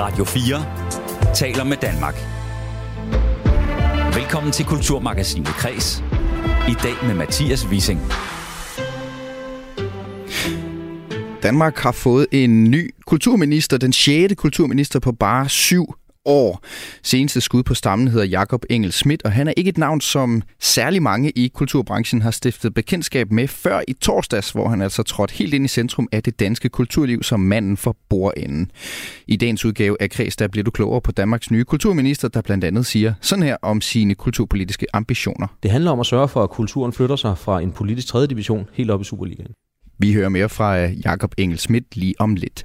Radio 4 taler med Danmark. Velkommen til Kulturmagasinet Kres. I dag med Mathias Wissing. Danmark har fået en ny kulturminister, den 6. kulturminister på bare syv år. Seneste skud på stammen hedder Jakob Engel Schmidt, og han er ikke et navn, som særlig mange i kulturbranchen har stiftet bekendtskab med før i torsdags, hvor han altså trådte helt ind i centrum af det danske kulturliv som manden for bordenden. I dagens udgave af Kreds, der bliver du klogere på Danmarks nye kulturminister, der blandt andet siger sådan her om sine kulturpolitiske ambitioner. Det handler om at sørge for, at kulturen flytter sig fra en politisk tredje division helt op i Superligaen. Vi hører mere fra øh, Jakob Engel Schmidt lige om lidt.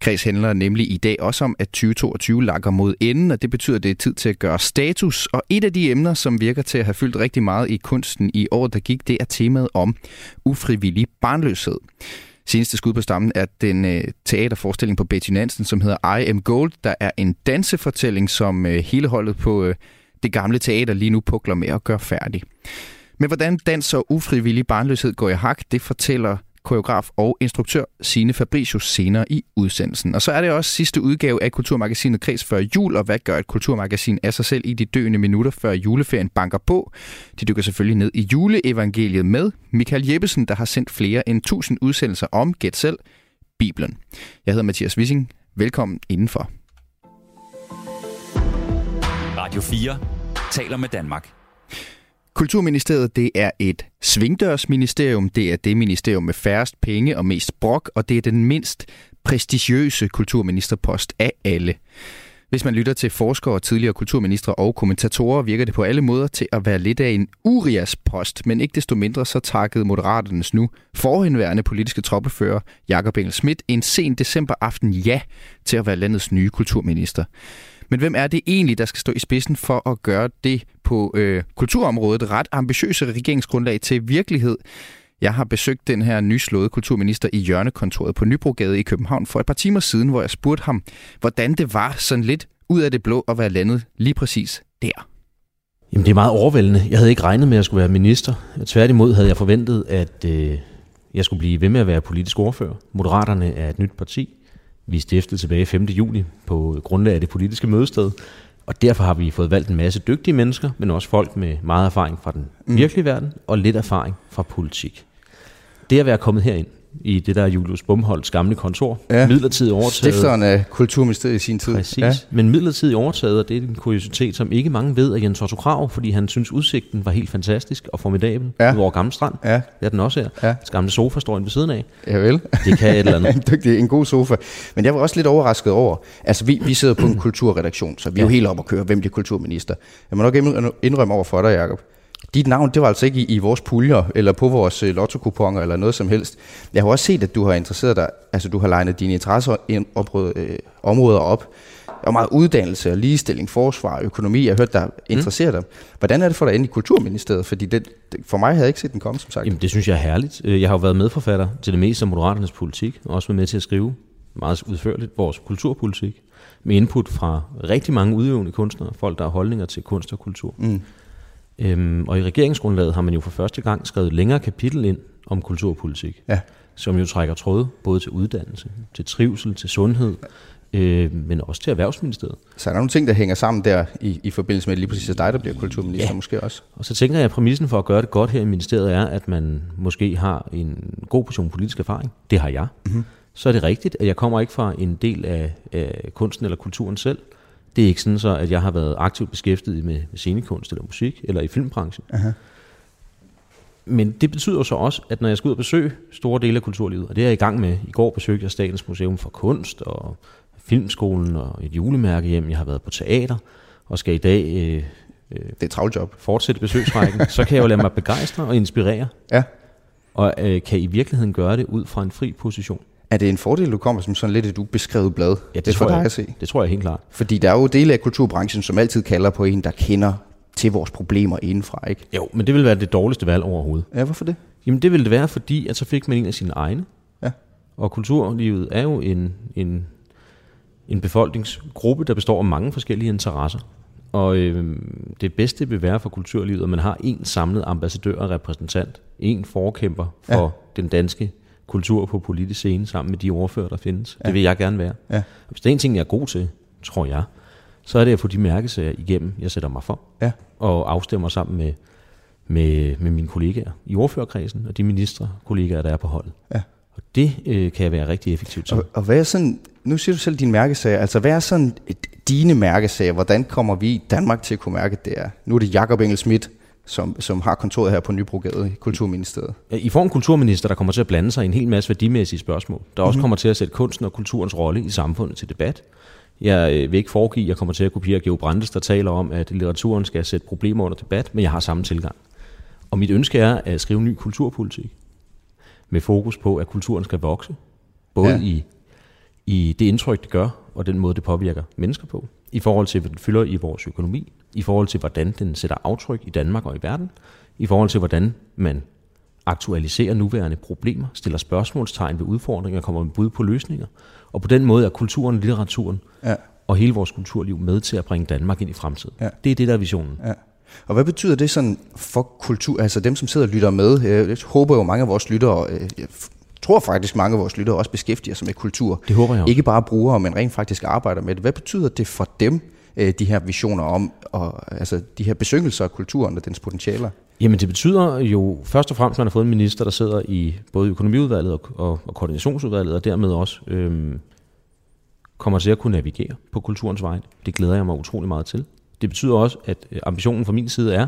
Kreds handler nemlig i dag også om, at 2022 lakker mod enden, og det betyder, at det er tid til at gøre status. Og et af de emner, som virker til at have fyldt rigtig meget i kunsten i året, der gik, det er temaet om ufrivillig barnløshed. Seneste skud på stammen er den øh, teaterforestilling på Betty Nansen, som hedder I Am Gold. Der er en dansefortælling, som øh, hele holdet på øh, det gamle teater lige nu pukler med at gøre færdig. Men hvordan dans og ufrivillig barnløshed går i hak, det fortæller koreograf og instruktør Sine Fabricius senere i udsendelsen. Og så er det også sidste udgave af Kulturmagasinet Kreds før jul, og hvad gør et kulturmagasin af sig selv i de døende minutter før juleferien banker på? De dykker selvfølgelig ned i juleevangeliet med Michael Jeppesen, der har sendt flere end 1000 udsendelser om, gæt selv, Bibelen. Jeg hedder Mathias Wissing. Velkommen indenfor. Radio 4 taler med Danmark. Kulturministeriet det er et svingdørsministerium. Det er det ministerium med færrest penge og mest brok, og det er den mindst prestigiøse kulturministerpost af alle. Hvis man lytter til forskere, tidligere kulturministre og kommentatorer, virker det på alle måder til at være lidt af en Urias-post, men ikke desto mindre så takkede Moderaternes nu forhenværende politiske troppefører Jakob Engel Schmidt en sen decemberaften ja til at være landets nye kulturminister. Men hvem er det egentlig, der skal stå i spidsen for at gøre det på øh, kulturområdet ret ambitiøse regeringsgrundlag til virkelighed? Jeg har besøgt den her nyslåede kulturminister i hjørnekontoret på Nybrogade i København for et par timer siden, hvor jeg spurgte ham, hvordan det var sådan lidt ud af det blå at være landet lige præcis der. Jamen det er meget overvældende. Jeg havde ikke regnet med, at jeg skulle være minister. Tværtimod havde jeg forventet, at øh, jeg skulle blive ved med at være politisk ordfører. Moderaterne er et nyt parti. Vi stiftet tilbage 5. juli på grundlag af det politiske mødested. Og derfor har vi fået valgt en masse dygtige mennesker, men også folk med meget erfaring fra den mm. virkelige verden og lidt erfaring fra politik. Det at være kommet herind, i det der Julius Bumholds gamle kontor. Ja. Midlertidigt overtaget. Stifteren af Kulturministeriet i sin tid. Præcis. Ja. Men midlertidigt overtaget, og det er en kuriositet, som ikke mange ved, af Jens Otto Krav, fordi han synes, udsigten var helt fantastisk og formidabel Ja. over Gamle Strand. Ja. Det er den også her. Ja. Det gamle sofa står inde ved siden af. Ja vel. Det kan et eller andet. en dygtig, en god sofa. Men jeg var også lidt overrasket over, altså vi, vi sidder på en kulturredaktion, så vi er jo Ja. helt op at køre, hvem bliver kulturminister. Jeg må nok indrømme over for dig, Jacob. Dit navn, det var altså ikke i, i vores puljer, eller på vores øh, lottokuponer, eller noget som helst. Jeg har også set, at du har interesseret dig, altså du har legnet dine interesseområder øh, områder op. Der er meget uddannelse og ligestilling, forsvar, økonomi. Jeg har hørt dig interessere dig. Hvordan er det for dig ind i Kulturministeriet? Fordi det, det- for mig havde jeg ikke set den komme, som sagt. Jamen, det synes jeg er herligt. Øh, Jeg har jo været medforfatter til det meste af Moderaternes politik, og også været med til at skrive meget udførligt vores kulturpolitik, med input fra rigtig mange udøvende kunstnere, folk, der har holdninger til kunst og kultur. Mm. Øhm, og i regeringsgrundlaget har man jo for første gang skrevet et længere kapitel ind om kulturpolitik, Ja. som jo trækker tråde både til uddannelse, til trivsel, til sundhed, øh, men også til Erhvervsministeriet. Så er der nogle ting, der hænger sammen der i, i forbindelse med lige præcis dig, der bliver kulturminister Ja. måske også. Og så tænker jeg, at præmissen for at gøre det godt her i ministeriet er, at man måske har en god portion politisk erfaring. Det har jeg. Mm-hmm. Så er det rigtigt, at jeg kommer ikke fra en del af, af kunsten eller kulturen selv. Det er ikke sådan så, at jeg har været aktivt beskæftiget med, med scenekunst eller musik eller i filmbranchen. Aha. Men det betyder så også, at når jeg skal ud og besøge store dele af kulturlivet, og det er jeg i gang med, i går besøgte jeg Statens Museum for Kunst og Filmskolen og et julemærke hjem, jeg har været på teater, og skal i dag øh, øh, Det er travlt job. fortsætte besøgsrækken, så kan jeg jo lade mig begejstre og inspirere, Ja. og øh, kan i virkeligheden gøre det ud fra en fri position. Er det en fordel, du kommer som sådan lidt et ubeskrevet blad? Ja, det for tror jeg. at se. Det tror jeg helt klart. Fordi der er jo dele af kulturbranchen, som altid kalder på en, der kender til vores problemer indenfra, ikke? Jo, men det vil være det dårligste valg overhovedet. Ja, hvorfor det? Jamen det vil det være, fordi at så fik man en af sine egne. Ja. Og kulturlivet er jo en, en, en befolkningsgruppe, der består af mange forskellige interesser. Og øh, det bedste vil være for kulturlivet, at man har en samlet ambassadør og repræsentant. En forkæmper for ja. den danske kultur på politisk scene, sammen med de ordfører, der findes. Ja. Det vil jeg gerne være. Ja. Hvis der er en ting, jeg er god til, tror jeg, så er det at få de mærkesager igennem, jeg sætter mig for. Ja. Og afstemmer sammen med, med, med mine kollegaer i ordførerkredsen og de ministre kollegaer, der er på holdet. Ja. Og det øh, kan jeg være rigtig effektivt til. Og, og hvad er sådan, nu siger du selv dine mærkesager, altså hvad er sådan et, dine mærkesager? Hvordan kommer vi i Danmark til at kunne mærke, at det er? Nu er det Jakob Engel Schmidt, som, som har kontoret her på Nybrogade i Kulturministeriet. I får en kulturminister, der kommer til at blande sig i en hel masse værdimæssige spørgsmål, der også mm-hmm. kommer til at sætte kunsten og kulturens rolle i samfundet til debat. Jeg øh, vil ikke foregive, jeg kommer til at kopiere Geo Brandes, der taler om, at litteraturen skal sætte problemer under debat, men jeg har samme tilgang. Og mit ønske er at skrive ny kulturpolitik med fokus på, at kulturen skal vokse. Både ja. i, i det indtryk, det gør, og den måde, det påvirker mennesker på. I forhold til, hvad den fylder i vores økonomi. I forhold til, hvordan den sætter aftryk i Danmark og i verden. I forhold til, hvordan man aktualiserer nuværende problemer, stiller spørgsmålstegn ved udfordringer, kommer med bud på løsninger. Og på den måde er kulturen, litteraturen ja. og hele vores kulturliv med til at bringe Danmark ind i fremtiden. Ja. Det er det, der er visionen. Ja. Og hvad betyder det sådan for kultur, altså dem, som sidder og lytter med? Jeg håber jo, mange af vores lyttere, øh, tror faktisk, mange af vores lyttere også beskæftiger sig med kultur. Det håber jeg også. Ikke bare brugere, men rent faktisk arbejder med det. Hvad betyder det for dem, øh, de her visioner om, og, altså de her besyngelser af kulturen og dens potentialer? Jamen det betyder jo først og fremmest, at man har fået en minister, der sidder i både økonomiudvalget og, og, og koordinationsudvalget, og dermed også øhm, kommer til at kunne navigere på kulturens vej. Det glæder jeg mig utrolig meget til. Det betyder også, at øh, ambitionen fra min side er,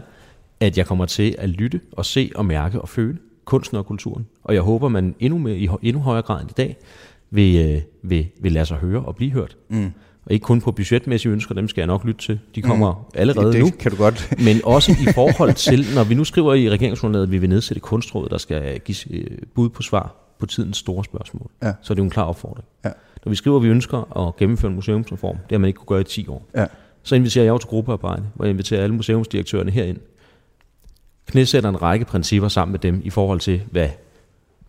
at jeg kommer til at lytte og se og mærke og føle kunsten og kulturen. Og jeg håber, man endnu, mere, i endnu højere grad end i dag vil, øh, vil, vil lade sig høre og blive hørt. Mm. Og ikke kun på budgetmæssige ønsker, dem skal jeg nok lytte til. De kommer mm. allerede det nu. kan du godt. Men også i forhold til, når vi nu skriver i regeringsgrundlaget, at vi vil nedsætte kunstrådet, der skal give øh, bud på svar på tidens store spørgsmål. Ja. Så er det jo en klar opfordring. Ja. Når vi skriver, at vi ønsker at gennemføre en museumsreform, det har man ikke kunne gøre i 10 år. Ja. Så inviterer jeg jo til gruppearbejde, hvor jeg inviterer alle museumsdirektørerne herind. Knæsætter en række principper sammen med dem i forhold til, hvad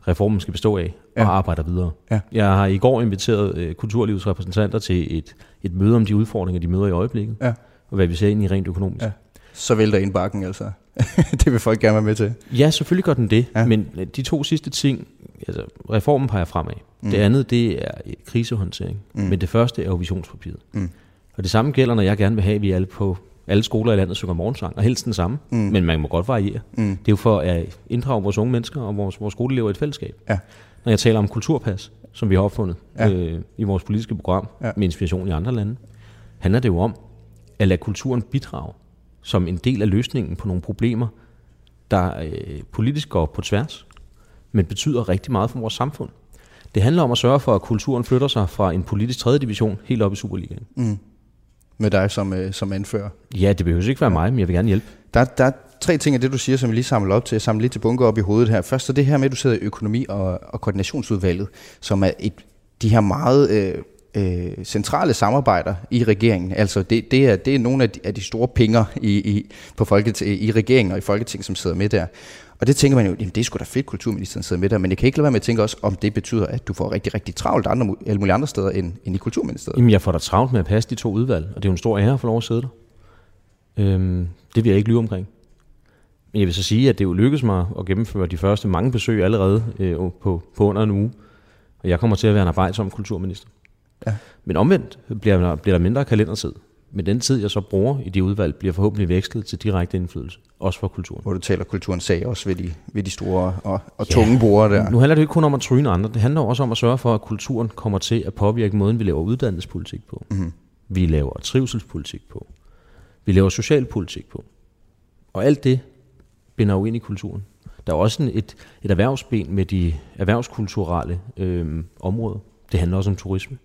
reformen skal bestå af, og ja. arbejder videre. Ja. Jeg har i går inviteret øh, kulturlivets repræsentanter til et, et møde om de udfordringer, de møder i øjeblikket, ja. og hvad vi ser ind i rent økonomisk. Ja. Så vælter ind bakken altså. det vil folk gerne være med til. Ja, selvfølgelig gør den det, ja. men øh, de to sidste ting, altså reformen peger fremad. Mm. Det andet, det er krisehåndtering, mm. men det første er jo visionspapiret. Mm. Og det samme gælder, når jeg gerne vil have, at vi alle på alle skoler i landet synger morgensang, og helst den samme, mm. men man må godt variere. Mm. Det er jo for at inddrage vores unge mennesker og vores, vores skoleelever i et fællesskab. Ja. Når jeg taler om kulturpas, som vi har opfundet ja. øh, i vores politiske program ja. med inspiration i andre lande, handler det jo om at lade kulturen bidrage som en del af løsningen på nogle problemer, der øh, politisk går på tværs, men betyder rigtig meget for vores samfund. Det handler om at sørge for, at kulturen flytter sig fra en politisk tredje division helt op i Superligaen. Mm med dig som, øh, som anfører. Ja, det behøver ikke være mig, men jeg vil gerne hjælpe. Der, der er tre ting af det, du siger, som vi lige samler op til. Jeg samler lidt til bunker op i hovedet her. Først er det her med, at du sidder i økonomi- og, og koordinationsudvalget, som er et, de her meget øh, øh, centrale samarbejder i regeringen. Altså det, det, er, det er nogle af de, af de store penger i, i, på folket, i regeringen og i Folketinget, som sidder med der. Og det tænker man jo, jamen det er sgu da fedt, kulturministeren sidder med der, men jeg kan ikke lade være med at tænke også, om det betyder, at du får rigtig, rigtig travlt andre, alle mulige andre steder end, end i kulturministeriet. Jamen jeg får da travlt med at passe de to udvalg, og det er jo en stor ære at få lov at sidde der. Øhm, det vil jeg ikke lyve omkring. Men jeg vil så sige, at det jo lykkedes mig at gennemføre de første mange besøg allerede øh, på, på under en uge. Og jeg kommer til at være en arbejdsom kulturminister. Ja. Men omvendt bliver, bliver der mindre kalendertid. Men den tid, jeg så bruger i de udvalg, bliver forhåbentlig vekslet til direkte indflydelse, også for kulturen. Hvor du taler kulturens sag også ved de, ved de store og, og ja. tunge borde der. Nu handler det ikke kun om at tryne andre, det handler også om at sørge for, at kulturen kommer til at påvirke måden, vi laver uddannelsespolitik på. Mm-hmm. Vi laver trivselspolitik på. Vi laver socialpolitik på. Og alt det binder jo ind i kulturen. Der er også et, et erhvervsben med de erhvervskulturelle øh, områder. Det handler også om turisme.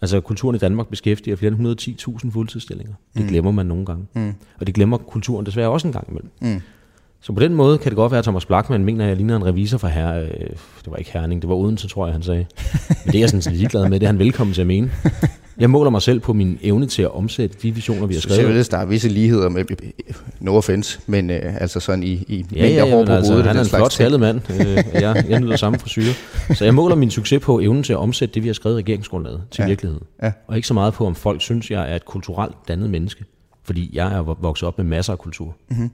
Altså kulturen i Danmark beskæftiger flere end 110.000 fuldtidsstillinger. Det mm. glemmer man nogle gange. Mm. Og det glemmer kulturen desværre også en gang imellem. Mm. Så på den måde kan det godt være, at Thomas Blackman mener, at jeg ligner en revisor fra her. Øh, det var ikke Herning, det var Odense, tror jeg, han sagde. Men det er jeg sådan set ligeglad med, det er han velkommen til at mene. Jeg måler mig selv på min evne til at omsætte de visioner, vi har skrevet. Så der er visse ligheder med, no offense, men øh, altså sådan i, i ja, ja, ja, på altså, hovedet. Han er en flot tallet mand. Øh, jeg, jeg nyder samme frisyr. Så jeg måler min succes på evnen til at omsætte det, vi har skrevet i regeringsgrundlaget til ja. virkelighed. Ja. Og ikke så meget på, om folk synes, jeg er et kulturelt dannet menneske. Fordi jeg er vokset op med masser af kultur. Mm-hmm.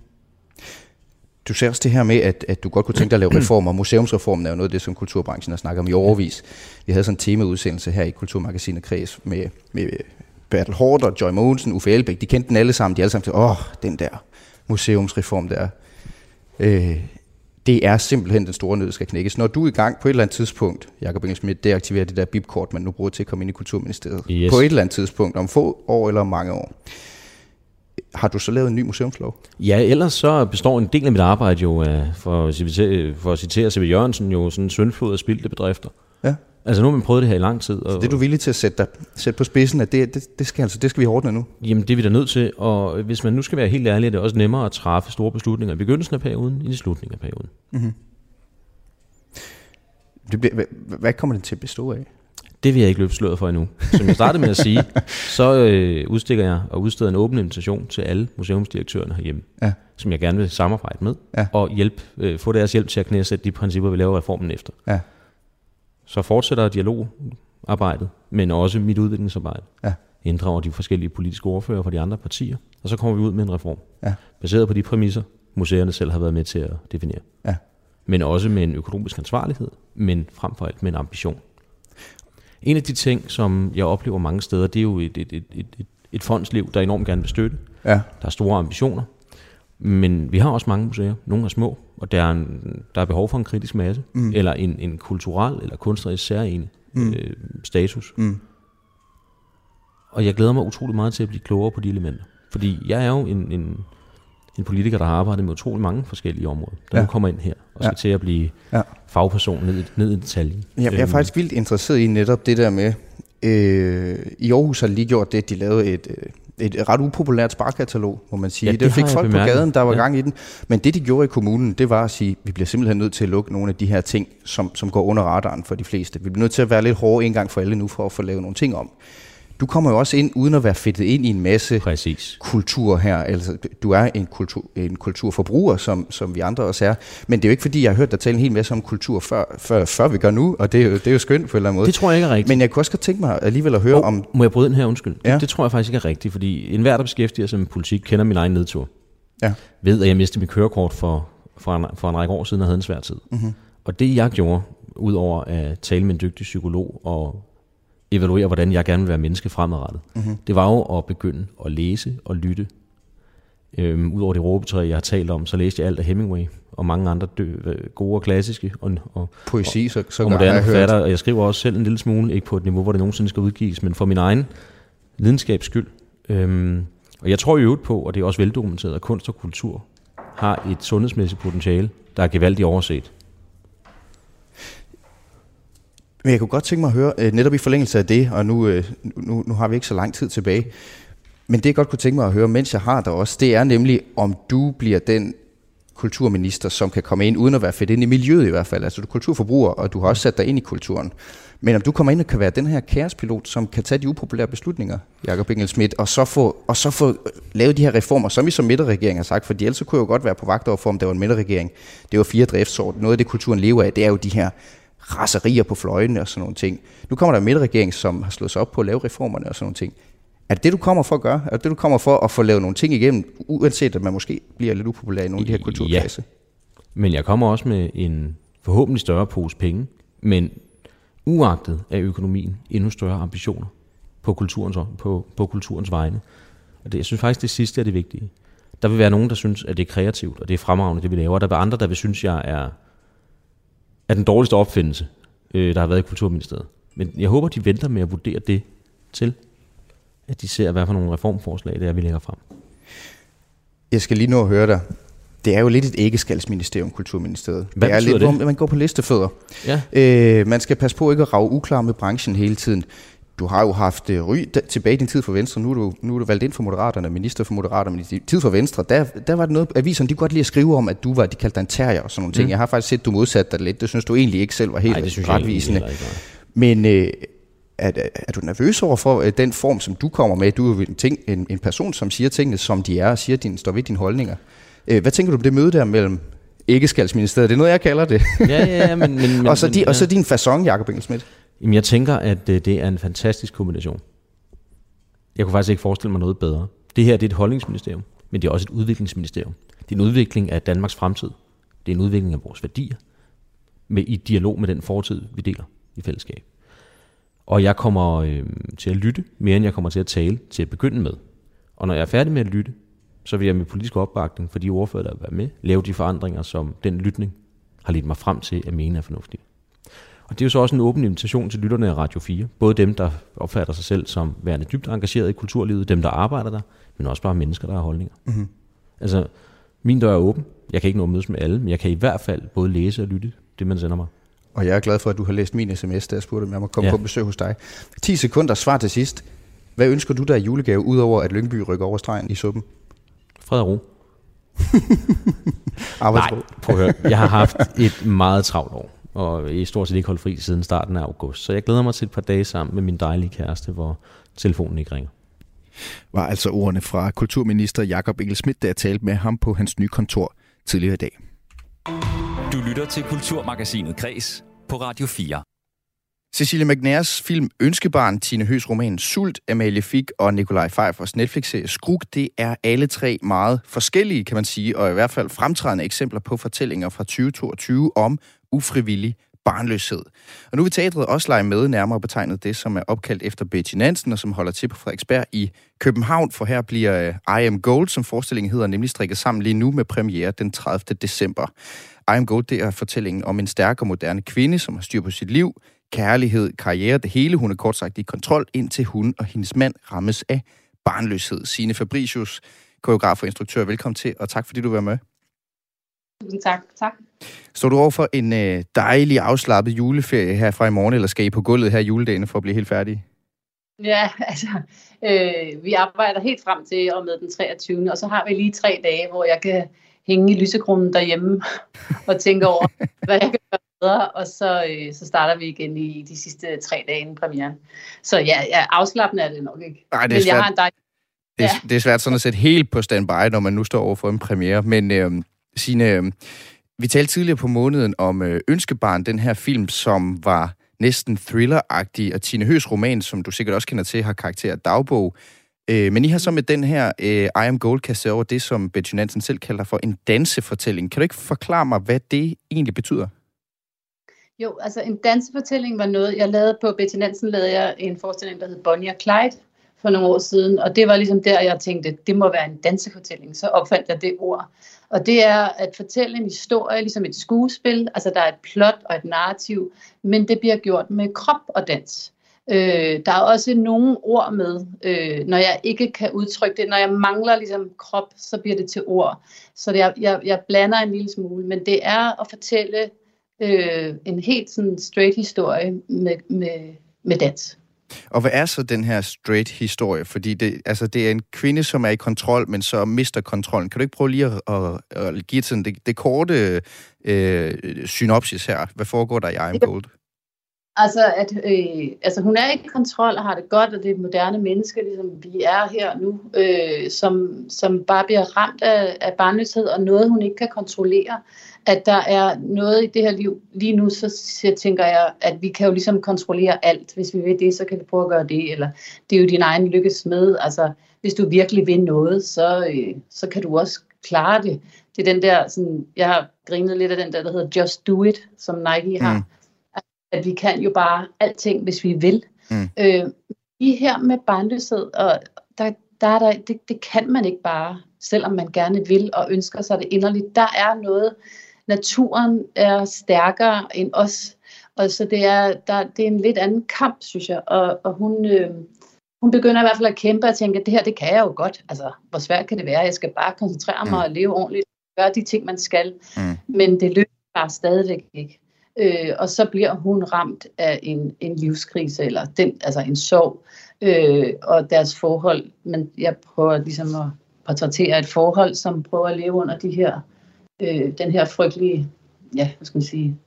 Du ser også det her med, at, at du godt kunne tænke dig at lave reformer. Museumsreformen er jo noget af det, som kulturbranchen har snakket om i overvis. Vi havde sådan en temaudsendelse her i Kulturmagasinet Kreds med, med Bertel Hårder, Joy Mogensen, Uffe Elbæk, de kendte den alle sammen. De alle sammen til, åh, den der museumsreform der. Øh, det er simpelthen den store nød, der skal knækkes. Når du er i gang på et eller andet tidspunkt, Jakob Engelsmidt, deaktiverer det der bipkort, man nu bruger til at komme ind i Kulturministeriet. Yes. På et eller andet tidspunkt, om få år eller mange år. Har du så lavet en ny museumslov? Ja, ellers så består en del af mit arbejde jo af, for, at citere- for at citere C.V. Jørgensen, jo sådan en søndflod af spildte bedrifter. Ja. Altså nu har man prøvet det her i lang tid. Og, Så det er du villig til at sætte, dig, sætte på spidsen, at det, det, det, skal, altså, det skal vi ordne nu? Jamen det er vi da nødt til, og hvis man nu skal være helt ærlig, er det også nemmere at træffe store beslutninger i begyndelsen af perioden, end i slutningen af perioden. Det bliver, hvad, hvad kommer den til at bestå af? Det vil jeg ikke løbe sløret for endnu. Som jeg startede med at sige, så øh, udstikker jeg og udsteder en åben invitation til alle museumsdirektørerne herhjemme, Ja. som jeg gerne vil samarbejde med, Ja. og hjælp, øh, få deres hjælp til at knæsætte de principper, vi laver reformen efter. Ja. Så fortsætter dialogarbejdet, men også mit udviklingsarbejde. Ja. Inddrager de forskellige politiske ordfører fra de andre partier, og så kommer vi ud med en reform. Ja. Baseret på de præmisser, museerne selv har været med til at definere. Ja. Men også med en økonomisk ansvarlighed, men frem for alt med en ambition. En af de ting, som jeg oplever mange steder, det er jo et, et, et, et, et, et fondsliv, der enormt gerne vil støtte. Ja. Der er store ambitioner, men vi har også mange museer. Nogle er små, og der er, en, der er behov for en kritisk masse, mm. eller en, en kulturel eller kunstnerisk særlig mm. øh, status. Mm. Og jeg glæder mig utrolig meget til at blive klogere på de elementer. Fordi jeg er jo en, en, en politiker, der har arbejdet med utrolig mange forskellige områder, der Ja. ja. nu kommer ind her og skal Ja. ja. til at blive Ja. fagperson ned, i- ned i detaljen. Jeg, jeg er Øhm, faktisk vildt interesseret i netop det der med, øh, i Aarhus har de lige gjort det, at de lavede et, øh, et ret upopulært sparkatalog, må man sige. Ja, det, det fik folk på bemærket. gaden, der var Ja. gang i den. Men det, de gjorde i kommunen, det var at sige, vi bliver simpelthen nødt til at lukke nogle af de her ting, som, som går under radaren for de fleste. Vi bliver nødt til at være lidt hårde en gang for alle nu, for at få lavet nogle ting om. Du kommer jo også ind, uden at være fedtet ind i en masse Præcis. kultur her. Altså, du er en, kultur, en kulturforbruger, som, som vi andre også er. Men det er jo ikke, fordi jeg har hørt dig tale en hel masse om kultur, før, før, før vi gør nu, og det er, jo, det er jo skønt på en eller anden måde. Det tror jeg ikke er rigtigt. Men jeg kunne også godt tænke mig alligevel at høre Oh, om... Må jeg bryde ind her, undskyld? Ja. Det, det tror jeg faktisk ikke er rigtigt, fordi enhver, der beskæftiger sig med politik, kender min egen nedtur. Ja. Ved, at jeg mistede mit kørekort for, for, en, for en række år siden og havde en svær tid. Mm-hmm. Og det jeg gjorde, udover at tale med en dygtig psykolog og evaluere, hvordan jeg gerne vil være menneske fremadrettet, mm-hmm. det var jo at begynde at læse og lytte. Øhm, Udover det råbetræ, jeg har talt om, så læste jeg alt af Hemingway og mange andre dø, øh, gode og klassiske og, og, Poesi, så, så og moderne jeg forfatter, og jeg skriver også selv en lille smule, ikke på et niveau, hvor det nogensinde skal udgives, men for min egen lidenskabs skyld. Øhm, og jeg tror i øvrigt på, og det er også veldokumenteret, at kunst og kultur har et sundhedsmæssigt potentiale, der er gevaldigt overset. Men jeg kunne godt tænke mig at høre, øh, netop i forlængelse af det, og nu, øh, nu, nu har vi ikke så lang tid tilbage, men det jeg godt kunne tænke mig at høre, mens jeg har dig også, det er nemlig, om du bliver den kulturminister, som kan komme ind, uden at være fedt ind i miljøet i hvert fald. Altså du er kulturforbruger, og du har også sat dig ind i kulturen. Men om du kommer ind og kan være den her kærespilot, som kan tage de upopulære beslutninger, Jakob Engelsmidt, og så få, og så få øh, lavet de her reformer, som vi som midterregering har sagt, for ellers kunne jeg jo godt være på vagt over for, om der var en midterregering. Det var fire driftsår. Noget af det, kulturen lever af, det er jo de her raserier på fløjene og sådan nogle ting. Nu kommer der en midterregering, som har slået sig op på at lave reformerne og sådan nogle ting. Er det det, du kommer for at gøre? Er det det, du kommer for at få lavet nogle ting igennem, uanset at man måske bliver lidt upopulær i nogle af de her kulturkredse? Men jeg kommer også med en forhåbentlig større pose penge, men uagtet af økonomien endnu større ambitioner på kulturens, på, på kulturens vegne. Og det, jeg synes faktisk, det sidste er det vigtige. Der vil være nogen, der synes, at det er kreativt, og det er fremragende, det vi laver. Der vil andre, der vil synes, jeg er, er den dårligste opfindelse, øh, der har været i Kulturministeriet. Men jeg håber, de venter med at vurdere det til, at de ser, hvad for nogle reformforslag det er, vi lægger frem. Jeg skal lige nå at høre dig. Det er jo lidt et æggeskaldsministerium, Kulturministeriet. Hvad det er lidt, det? hvor man går på listefødder. Ja, Øh, man skal passe på ikke at rave uklar med branchen hele tiden. Du har jo haft øh, ry tilbage i din tid for Venstre. Nu er, du, nu er du valgt ind for Moderaterne, minister for Moderaterne. Men i din tid for Venstre, der, der var det noget, aviserne de kunne godt lide at skrive om, at du var, de kaldte dig en terrier og sådan nogle ting. Mm. Jeg har faktisk set, du modsatte dig lidt. Det synes du egentlig ikke selv var helt Nej, det synes jeg retvisende. heller ikke. Men øh, er, er du nervøs over for øh, den form, som du kommer med? Du er jo en, ting, en, en person, som siger tingene, som de er, og siger, din, står ved dine holdninger. Øh, hvad tænker du om det møde der mellem æggeskaldsministeriet? Det er noget, jeg kalder det. Ja, ja, ja, men... men, og, så men, di, ja. og så din façon, Jacob Engelsmidt. Jamen, jeg tænker, at øh, det er en fantastisk kombination. Jeg kunne faktisk ikke forestille mig noget bedre. Det her det er et holdningsministerium, men det er også et udviklingsministerium. Det er en udvikling af Danmarks fremtid. Det er en udvikling af vores værdier, med, i dialog med den fortid, vi deler i fællesskab. Og jeg kommer øh, til at lytte mere, end jeg kommer til at tale til at begynde med. Og når jeg er færdig med at lytte, så vil jeg med politisk opbakning for de ordfører, der vil være med, lave de forandringer, som den lytning har ledt mig frem til at mene er fornuftige. Og det er jo så også en åben invitation til lytterne af Radio 4. Både dem, der opfatter sig selv som værende dybt engageret i kulturlivet, dem, der arbejder der, men også bare mennesker, der har holdninger. Mm-hmm. Altså, min dør er åben. Jeg kan ikke nå at mødes med alle, men jeg kan i hvert fald både læse og lytte det, man sender mig. Og jeg er glad for, at du har læst min sms, da jeg spurgte, om jeg må komme ja. på besøg hos dig. 10 sekunder svar til sidst. Hvad ønsker du der i julegave, udover at Lyngby rykker over stregen i suppen? Fred og ro. Nej, prøv at høre. Jeg har haft et meget travlt år, og i stort set ikke holdt fri siden starten af august. Så jeg glæder mig til et par dage sammen med min dejlige kæreste, hvor telefonen ikke ringer. Var altså ordene fra kulturminister Jakob Engel Schmidt, da jeg talte med ham på hans nye kontor tidligere i dag. Du lytter til Kulturmagasinet Kres på Radio 4. Cecilie McNairs film Ønskebarn, Tine Høs roman Sult, Amalie Fik og Nikolaj Pfeiffers Netflix-serie Skruk, det er alle tre meget forskellige, kan man sige, og i hvert fald fremtrædende eksempler på fortællinger fra 2022 om ufrivillig barnløshed. Og nu vil teatret også lege med nærmere betegnet det, som er opkaldt efter Betty Nansen, og som holder til på Frederiksberg i København, for her bliver uh, I Am Gold, som forestillingen hedder, nemlig strikket sammen lige nu med premiere den 30. december. I Am Gold, det er fortællingen om en stærk og moderne kvinde, som har styr på sit liv, kærlighed, karriere, det hele. Hun er kort sagt i kontrol, indtil hun og hendes mand rammes af barnløshed. Sine Fabricius, koreograf og instruktør, velkommen til, og tak fordi du var med. Tusind tak. tak. Står du over for en øh, dejlig afslappet juleferie her fra i morgen, eller skal I på gulvet her juledagen for at blive helt færdige? Ja, altså, øh, vi arbejder helt frem til og med den 23. Og så har vi lige tre dage, hvor jeg kan hænge i lysekronen derhjemme og tænke over, hvad jeg kan gøre bedre. Og så, øh, så starter vi igen i de sidste tre dage inden premieren. Så ja, ja afslappende er det nok ikke. Nej, det er Men jeg har en dejlig det er, ja. det er svært sådan at sætte helt på standby, når man nu står over for en premiere. Men øh, Signe, øh, vi talte tidligere på måneden om øh, Ønskebarn, den her film, som var næsten thrilleragtig, og Tine Høs roman, som du sikkert også kender til, har karakter af dagbog. Øh, men I har så med den her øh, I Am Gold kastet over det, som Betty Nansen selv kalder for en dansefortælling. Kan du ikke forklare mig, hvad det egentlig betyder? Jo, altså en dansefortælling var noget, jeg lavede på Betty Nansen, lavede jeg en forestilling, der hed Bonnie og Clyde for nogle år siden, og det var ligesom der, jeg tænkte, det må være en dansefortælling. Så opfandt jeg det ord. Og det er at fortælle en historie, ligesom et skuespil, altså der er et plot og et narrativ, men det bliver gjort med krop og dans. Øh, der er også nogle ord med, øh, når jeg ikke kan udtrykke det, når jeg mangler ligesom krop, så bliver det til ord. Så det er, jeg, jeg blander en lille smule, men det er at fortælle øh, en helt sådan straight historie med, med, med dans. Og hvad er så den her straight historie? Fordi det, altså, det er en kvinde, som er i kontrol, men så mister kontrollen. Kan du ikke prøve lige at, at, at give sådan det, det korte øh, synopsis her? Hvad foregår der i I'm Gold? Altså, at, øh, altså, hun er ikke i kontrol og har det godt, og det er moderne mennesker, ligesom vi er her nu, øh, som, som bare bliver ramt af, af barnløshed og noget, hun ikke kan kontrollere. At der er noget i det her liv, lige nu, så, så tænker jeg, at vi kan jo ligesom kontrollere alt. Hvis vi vil det, så kan vi prøve at gøre det, eller det er jo din egen lykkes med. Altså, hvis du virkelig vil noget, så, øh, så kan du også klare det. Det er den der, sådan, jeg har grinet lidt af den der, der hedder Just Do It, som Nike har. Mm at vi kan jo bare alting, hvis vi vil. Mm. Øh, I her med barnløshed, og der, der er der, det, det kan man ikke bare, selvom man gerne vil og ønsker sig det inderligt. Der er noget, naturen er stærkere end os, og så det er, der, det er en lidt anden kamp, synes jeg, og, og hun, øh, hun begynder i hvert fald at kæmpe og tænke, at det her, det kan jeg jo godt. Altså, hvor svært kan det være? Jeg skal bare koncentrere mig mm. og leve ordentligt, gøre de ting, man skal. Mm. Men det lykkes bare stadigvæk ikke. Øh, og så bliver hun ramt af en, en livskrise, eller den, altså en sorg, øh, og deres forhold. Men jeg prøver ligesom at portrættere et forhold, som prøver at leve under de her, øh, den her frygtelige, ja, hvad skal man sige,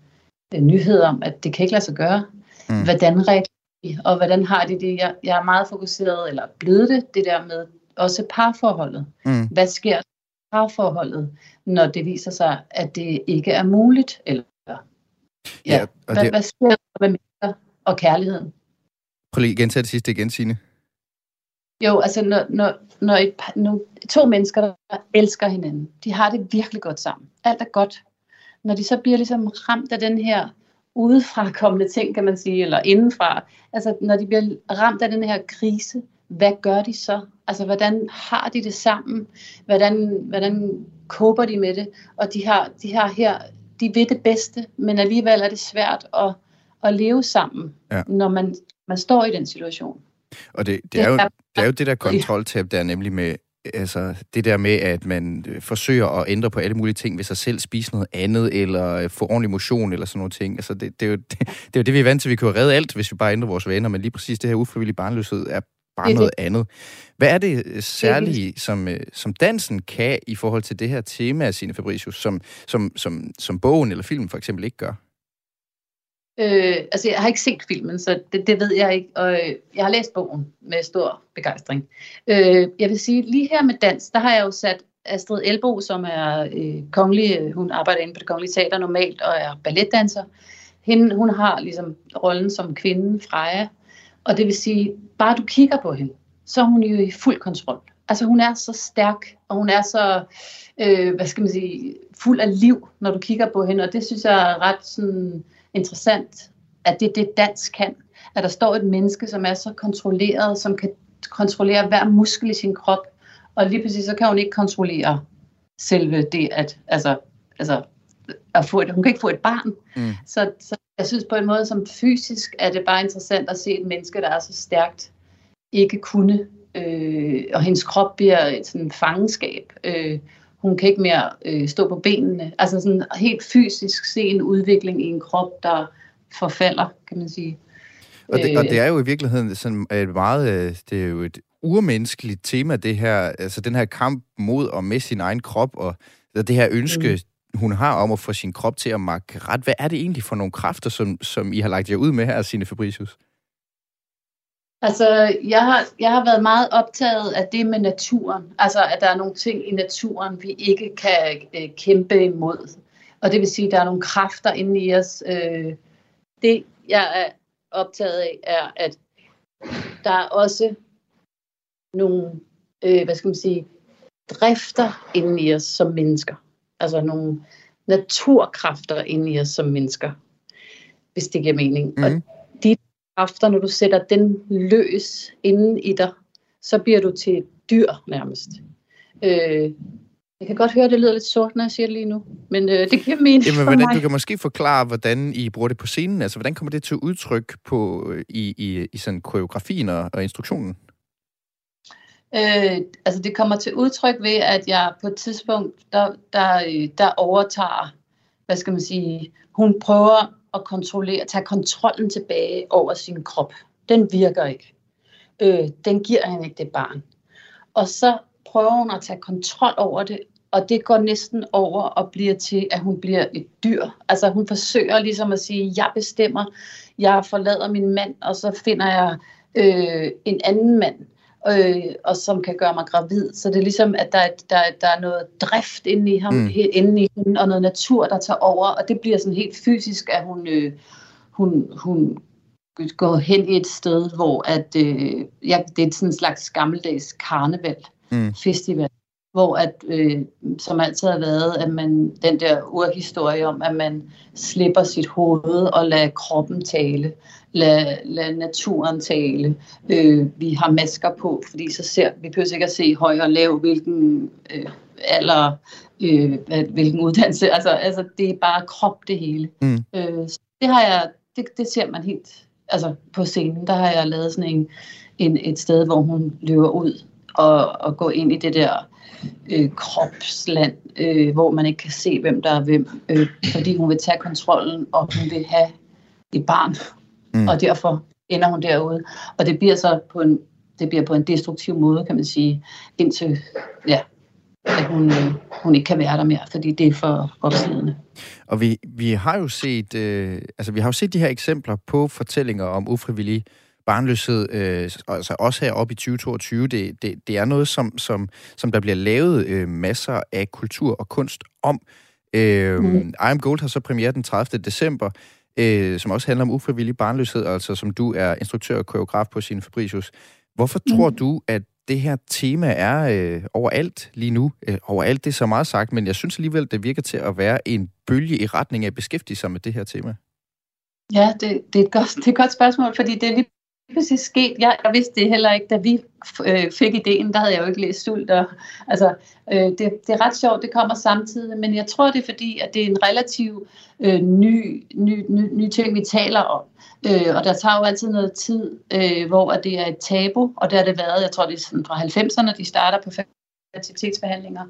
øh, nyhed om, at det kan ikke lade sig gøre. Mm. Hvordan reagerer de, og hvordan har de det? Jeg, jeg er meget fokuseret, eller blevet det, det der med også parforholdet. Mm. Hvad sker parforholdet, når det viser sig, at det ikke er muligt, eller Ja, ja og hvad, det... hvad sker der med mennesker og kærligheden? Prøv lige igen til det sidste igen, Signe. Jo, altså når, når, når et, når to mennesker, der elsker hinanden, de har det virkelig godt sammen. Alt er godt. Når de så bliver ligesom ramt af den her udefra kommende ting, kan man sige, eller indenfra. Altså, når de bliver ramt af den her krise, hvad gør de så? Altså, hvordan har de det sammen? Hvordan, hvordan koper de med det? Og de har, de har her, de ved det bedste, men alligevel er det svært at, at leve sammen, ja. når man, man står i den situation. Og det, det, er jo, det er jo det der kontroltab, der er nemlig med, altså det der med, at man øh, forsøger at ændre på alle mulige ting ved sig selv, spise noget andet, eller øh, få ordentlig motion, eller sådan nogle ting. Altså det, det, er jo, det, det er jo det, vi er vant til. Vi kan jo redde alt, hvis vi bare ændrer vores vaner, men lige præcis det her ufrivillige barnløshed er bare noget andet. Hvad er det øh, særlige, som, som dansen kan i forhold til det her tema, sine Fabricius, som, som, som, som bogen eller filmen for eksempel ikke gør? Øh, altså, jeg har ikke set filmen, så det, det ved jeg ikke. Og øh, jeg har læst bogen med stor begejstring. Øh, jeg vil sige, lige her med dans, der har jeg jo sat Astrid Elbo, som er øh, kongelig, øh, hun arbejder inde på det kongelige teater normalt og er balletdanser. Hende, hun har ligesom rollen som kvinden Freja. Og det vil sige, bare du kigger på hende, så er hun jo i fuld kontrol. Altså hun er så stærk, og hun er så, øh, hvad skal man sige, fuld af liv, når du kigger på hende. Og det synes jeg er ret sådan, interessant, at det er det, dans kan. At der står et menneske, som er så kontrolleret, som kan kontrollere hver muskel i sin krop, og lige præcis så kan hun ikke kontrollere selve det, at, altså, altså, at få et, hun kan ikke få et barn. Mm. Så, så jeg synes på en måde, som fysisk, er det bare interessant at se et menneske, der er så stærkt, ikke kunne, øh, og hendes krop bliver et sådan fangenskab. Øh, hun kan ikke mere øh, stå på benene. Altså sådan helt fysisk se en udvikling i en krop, der forfalder, kan man sige. Og det, og det er jo i virkeligheden sådan et meget, øh, det er jo et urmenneskeligt tema, det her, altså den her kamp mod og med sin egen krop, og det her ønske, mm. hun har om at få sin krop til at makke ret. Hvad er det egentlig for nogle kræfter, som, som I har lagt jer ud med her, Signe Fabricius? Altså, jeg har, jeg har været meget optaget af det med naturen. Altså, at der er nogle ting i naturen, vi ikke kan øh, kæmpe imod. Og det vil sige, at der er nogle kræfter inde i os. Øh, det, jeg er optaget af, er, at der er også nogle, øh, hvad skal man sige, drifter inde i os som mennesker. Altså nogle naturkræfter inde i os som mennesker, hvis det giver mening. Mm. Og mhm kræfter, når du sætter den løs inden i dig, så bliver du til et dyr nærmest. Øh, jeg kan godt høre, at det lyder lidt sort, når jeg siger det lige nu, men øh, det giver mening Jamen, hvordan, mig. Du kan måske forklare, hvordan I bruger det på scenen. Altså, hvordan kommer det til udtryk på, i, i, i sådan koreografien og, og instruktionen? Øh, altså, det kommer til udtryk ved, at jeg på et tidspunkt, der, der, der overtager, hvad skal man sige, hun prøver at kontrollere, tage kontrollen tilbage over sin krop. Den virker ikke. Øh, den giver han ikke det barn. Og så prøver hun at tage kontrol over det, og det går næsten over og bliver til, at hun bliver et dyr. Altså hun forsøger ligesom at sige, jeg bestemmer, jeg forlader min mand, og så finder jeg øh, en anden mand øh, og som kan gøre mig gravid. Så det er ligesom, at der, der, der er noget drift inde i ham, mm. inde i hende, og noget natur, der tager over, og det bliver sådan helt fysisk, at hun, øh, hun, hun går hen i et sted, hvor at, øh, ja, det er sådan en slags gammeldags karneval, mm. festival, hvor at, øh, som altid har været, at man, den der urhistorie om, at man slipper sit hoved og lader kroppen tale lad, lad naturen tale. Øh, vi har masker på, fordi så ser vi behøver ikke at se høj og lav, hvilken øh, alder, øh, hvilken uddannelse. Altså, altså, det er bare krop det hele. Mm. Øh, så det har jeg, det, det ser man helt altså på scenen. Der har jeg lavet sådan en, en, et sted, hvor hun løber ud og, og går ind i det der øh, kropsland, øh, hvor man ikke kan se, hvem der er hvem, øh, fordi hun vil tage kontrollen, og hun vil have et barn mm. og derfor ender hun derude. Og det bliver så på en, det bliver på en destruktiv måde, kan man sige, indtil ja, at hun, øh, hun ikke kan være der mere, fordi det er for opslidende. Og vi, vi har jo set, øh, altså vi har jo set de her eksempler på fortællinger om ufrivillig barnløshed, øh, altså også heroppe i 2022, det, det, det er noget, som, som, som der bliver lavet øh, masser af kultur og kunst om. Øh, mm. I Am Gold har så premiere den 30. december øh, som også handler om ufrivillig barnløshed, altså som du er instruktør og koreograf på sin Fabricius. Hvorfor mm. tror du, at det her tema er øh, overalt lige nu? Øh, overalt, det er så meget sagt, men jeg synes alligevel, det virker til at være en bølge i retning af at beskæftige sig med det her tema. Ja, det, det, er et godt, det er et godt spørgsmål, fordi det er lige præcis sket. Jeg, jeg vidste det heller ikke, da vi øh, fik ideen. Der havde jeg jo ikke læst sult. Og, altså, øh, det, det er ret sjovt, det kommer samtidig. Men jeg tror, det er fordi, at det er en relativ øh, ny, ny, ny, ny ting, vi taler om. Øh, og der tager jo altid noget tid, øh, hvor det er et tabu. Og det har det været, jeg tror, det er sådan fra 90'erne, de starter på fertilitetsbehandlinger.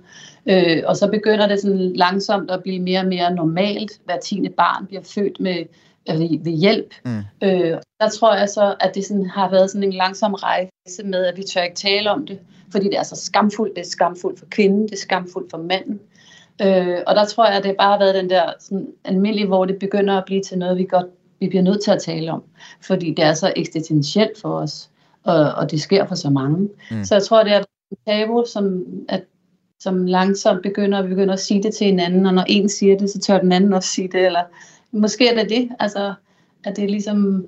Øh, og så begynder det sådan langsomt at blive mere og mere normalt. Hver tiende barn bliver født med ved, ved hjælp. Mm. Øh, der tror jeg så, at det sådan, har været sådan en langsom rejse med, at vi tør ikke tale om det, fordi det er så skamfuldt. Det er skamfuldt for kvinden, det er skamfuldt for manden. Øh, og der tror jeg, at det bare har været den der sådan, almindelige, hvor det begynder at blive til noget, vi godt vi bliver nødt til at tale om, fordi det er så eksistentielt for os, og, og det sker for så mange. Mm. Så jeg tror, det er en tabu, som, at, som langsomt begynder, at begynder at sige det til hinanden, og når en siger det, så tør den anden også sige det, eller måske er det det, altså, at det er ligesom,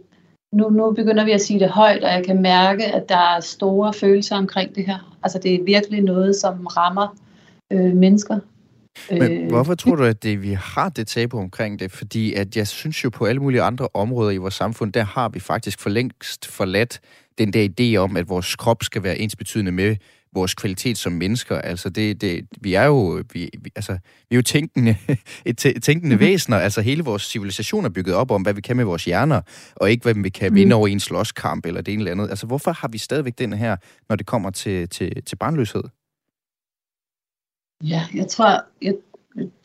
nu, nu begynder vi at sige det højt, og jeg kan mærke, at der er store følelser omkring det her. Altså, det er virkelig noget, som rammer øh, mennesker. Men øh, hvorfor tror du, at det, vi har det tabu omkring det? Fordi at jeg synes jo på alle mulige andre områder i vores samfund, der har vi faktisk for længst forladt den der idé om, at vores krop skal være ensbetydende med vores kvalitet som mennesker. Altså, det, det, vi er jo, vi, vi, altså, vi er jo tænkende, et tænkende mm-hmm. væsener. Altså, hele vores civilisation er bygget op om, hvad vi kan med vores hjerner, og ikke, hvad vi kan vinde mm. over en slåskamp eller det ene eller andet. Altså, hvorfor har vi stadigvæk den her, når det kommer til, til, til barnløshed? Ja, jeg tror, jeg,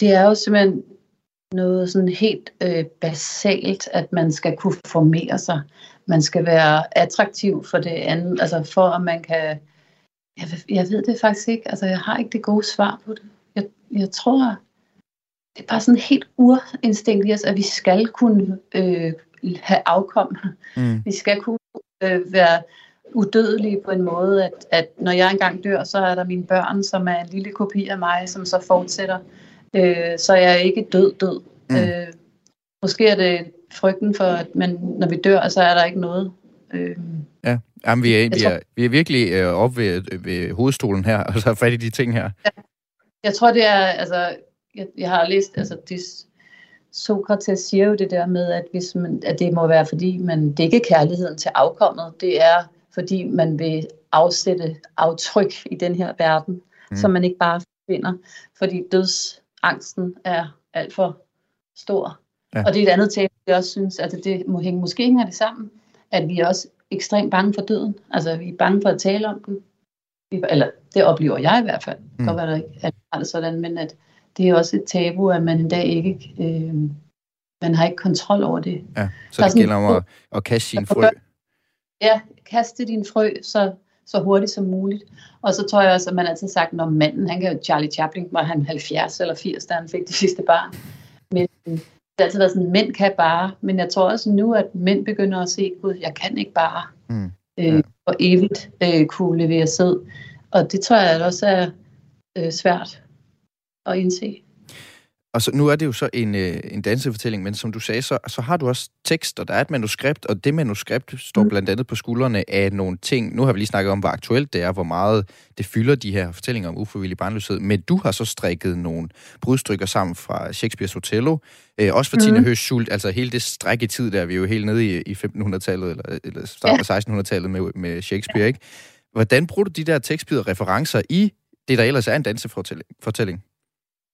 det er jo simpelthen noget sådan helt øh, basalt, at man skal kunne formere sig. Man skal være attraktiv for det andet, altså for at man kan jeg, jeg ved det faktisk ikke. Altså, jeg har ikke det gode svar på det. Jeg, jeg tror, det er bare sådan helt urinstinkt i os, at vi skal kunne øh, have afkom. Mm. Vi skal kunne øh, være udødelige på en måde, at, at når jeg engang dør, så er der mine børn, som er en lille kopi af mig, som så fortsætter. Øh, så jeg er ikke død død. Mm. Øh, måske er det frygten for, at man, når vi dør, så er der ikke noget. Øh, ja. Jamen, vi er, vi er, vi er virkelig øh, oppe ved, ved hovedstolen her, og så er fat i de ting her. Ja. Jeg tror, det er, altså, jeg, jeg har læst, altså, det, Sokrates siger jo det der med, at, hvis man, at det må være, fordi man, det ikke kærligheden til afkommet, det er, fordi man vil afsætte aftryk i den her verden, mm. som man ikke bare finder, fordi dødsangsten er alt for stor. Ja. Og det er et andet tema, jeg også synes, at det må hænge, måske hænger det sammen, at vi også ekstremt bange for døden. Altså, vi er bange for at tale om den. Eller det oplever jeg i hvert fald. Det kan mm. være, der ikke er det sådan, men at det er også et tabu, at man en dag ikke... Øh, man har ikke kontrol over det. Ja, så det gælder om at, at kaste sin frø. Ja, kaste din frø så, så hurtigt som muligt. Og så tror jeg også, at man altid sagt, når manden, han kan jo, Charlie Chaplin, var han 70 eller 80, da han fik det sidste barn. Men det har altid været sådan, mænd kan bare, men jeg tror også nu, at mænd begynder at se, at jeg kan ikke bare mm. øh, og evigt øh, kunne levere sæd. Og det tror jeg også er øh, svært at indse. Og så, nu er det jo så en, øh, en dansefortælling, men som du sagde, så, så har du også tekst, og der er et manuskript, og det manuskript står mm. blandt andet på skuldrene af nogle ting. Nu har vi lige snakket om, hvor aktuelt det er, hvor meget det fylder de her fortællinger om ufrivillig barnløshed, men du har så strikket nogle brudstykker sammen fra Shakespeare's Othello, øh, også fra mm. Tina Høs Schult, altså hele det stræk i tid, der vi er jo helt nede i, i 1500-tallet, eller, eller start af ja. 1600-tallet med, med Shakespeare, ikke? Hvordan bruger du de der tekstbidder referencer i det, der ellers er en dansefortælling?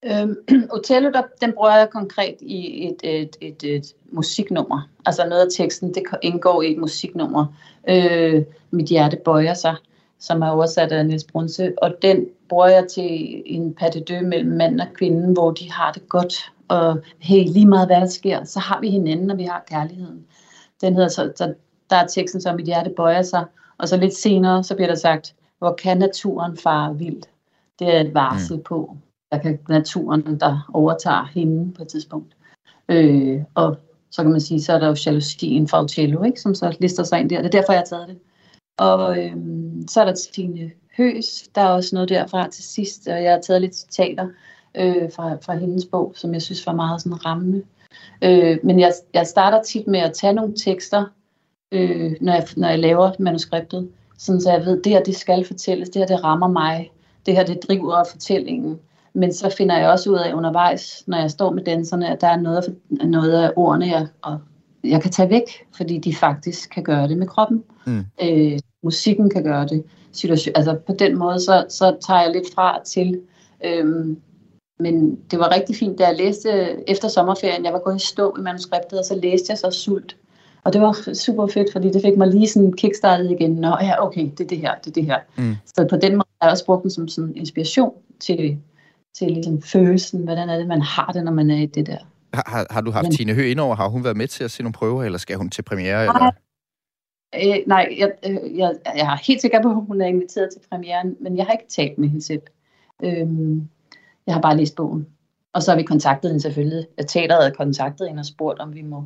Øhm, Othello, der, den bruger jeg konkret i et, et, et, et musiknummer. Altså noget af teksten, det indgår i et musiknummer. Øh, Mit hjerte bøjer sig, som er oversat af Niels Brunse. Og den bruger jeg til en patte mellem mand og kvinde, hvor de har det godt. Og hey, lige meget hvad der sker, så har vi hinanden, når vi har kærligheden. Den hedder så, så der er teksten som Mit hjerte bøjer sig. Og så lidt senere, så bliver der sagt, hvor kan naturen fare vildt? Det er et varsel mm. på, kan naturen, der overtager hende på et tidspunkt. Øh, og så kan man sige, så er der jo jalousien fra Otello, ikke, som så lister sig ind der. Det er derfor, jeg har taget det. Og øh, så er der Stine Høs, der er også noget derfra til sidst, og jeg har taget lidt citater øh, fra, fra hendes bog, som jeg synes var meget sådan rammende. Øh, men jeg, jeg starter tit med at tage nogle tekster, øh, når, jeg, når jeg laver manuskriptet, sådan så jeg ved, det her det skal fortælles, det her det rammer mig, det her det driver fortællingen. Men så finder jeg også ud af undervejs, når jeg står med danserne, at der er noget af, noget af ordene, jeg, og jeg kan tage væk, fordi de faktisk kan gøre det med kroppen. Mm. Øh, musikken kan gøre det. Situation, altså på den måde, så, så tager jeg lidt fra til. Øhm, men det var rigtig fint, da jeg læste efter sommerferien. Jeg var gået i stå i manuskriptet, og så læste jeg så Sult. Og det var super fedt, fordi det fik mig lige sådan kickstartet igen. Nå ja, okay, det er det her, det er det her. Mm. Så på den måde har jeg også brugt den som sådan inspiration til, til ligesom følelsen, hvordan er det, man har det, når man er i det der. Har, har du haft Men, Tine Høgh indover? Har hun været med til at se nogle prøver, eller skal hun til premiere? Nej, eller? Øh, nej jeg, øh, jeg, jeg er helt sikker på, at hun er inviteret til premieren, men jeg har ikke talt med hende selv. Øhm, jeg har bare læst bogen. Og så har vi kontaktet hende selvfølgelig. Teateret havde kontaktet hende og spurgt, om vi må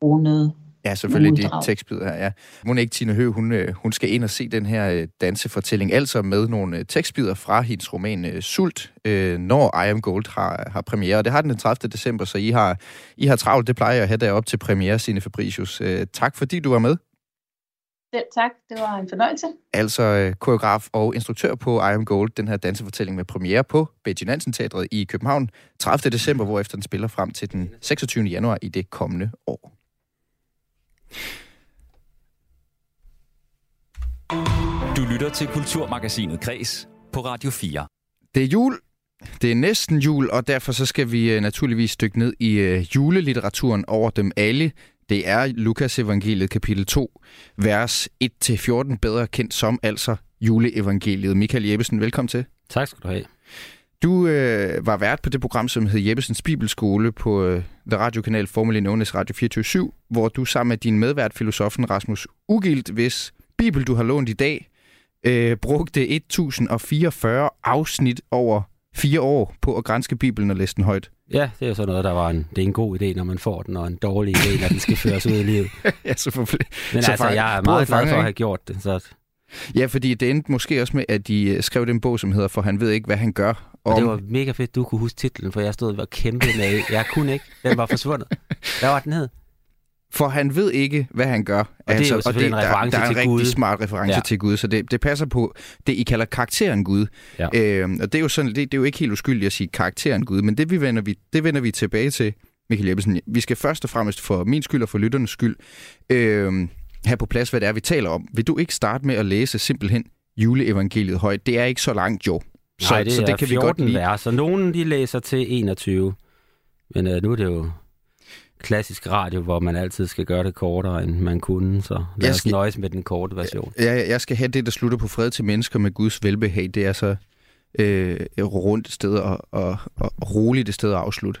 bruge noget Ja, selvfølgelig de tekstbider her, ja. Monique Tine Høgh, hun, øh, hun skal ind og se den her øh, dansefortælling, altså med nogle øh, tekstbider fra hendes roman Sult, når I Am Gold har, har premiere. Og det har den den 30. december, så I har, I har travlt. Det plejer jeg at have derop til premiere, Signe Fabricius. Tak fordi du var med. Selv tak, det var en fornøjelse. Altså koreograf og instruktør på I Am Gold, den her dansefortælling med premiere på Betty Nansen Teatret i København 30. december, hvorefter den spiller frem til den 26. januar i det kommende år. Du lytter til Kulturmagasinet Kres på Radio 4. Det er jul. Det er næsten jul, og derfor så skal vi uh, naturligvis dykke ned i uh, julelitteraturen over dem alle. Det er Lukas evangeliet kapitel 2, vers 1-14, bedre kendt som altså juleevangeliet. Michael Jeppesen, velkommen til. Tak skal du have. Du øh, var vært på det program, som hed Jeppesens Bibelskole på øh, The Radiokanal, formerly known as Radio 24 hvor du sammen med din medvært, filosofen Rasmus Ugilt, hvis Bibel, du har lånt i dag, øh, brugte 1044 afsnit over fire år på at grænske Bibelen og læse den højt. Ja, det er så noget, der var en, det er en god idé, når man får den, og en dårlig idé, når den skal føres ud i livet. ja, selvfølgelig. Men så altså, jeg er meget glad for at have gjort det. Så... Ja, fordi det endte måske også med, at de øh, skrev den bog, som hedder For han ved ikke, hvad han gør. Om... Og det var mega fedt, du kunne huske titlen, for jeg stod og var kæmpe med. Jeg kunne ikke. Den var forsvundet. Hvad var den hed? For han ved ikke, hvad han gør. Og det altså, er jo selvfølgelig og det, en reference der, der er en til rigtig smart reference ja. til Gud, så det, det passer på det, I kalder karakteren Gud. Ja. Øhm, og det er, jo sådan, det, det er jo ikke helt uskyldigt at sige karakteren Gud, men det, vi vender, vi, det vender vi tilbage til, Michael Jeppesen. Vi skal først og fremmest for min skyld og for lytternes skyld øhm, have på plads, hvad det er, vi taler om. Vil du ikke starte med at læse simpelthen juleevangeliet højt? Det er ikke så langt, jo. Så, Nej, det så det kan 14 vi godt lide. vers, og nogen de læser til 21. Men øh, nu er det jo klassisk radio, hvor man altid skal gøre det kortere, end man kunne, så lad jeg skal, os nøjes med den korte version. Ja, jeg skal have det, der slutter på fred til mennesker med Guds velbehag. Det er så øh, rundt sted og, og, og roligt et sted at afslutte.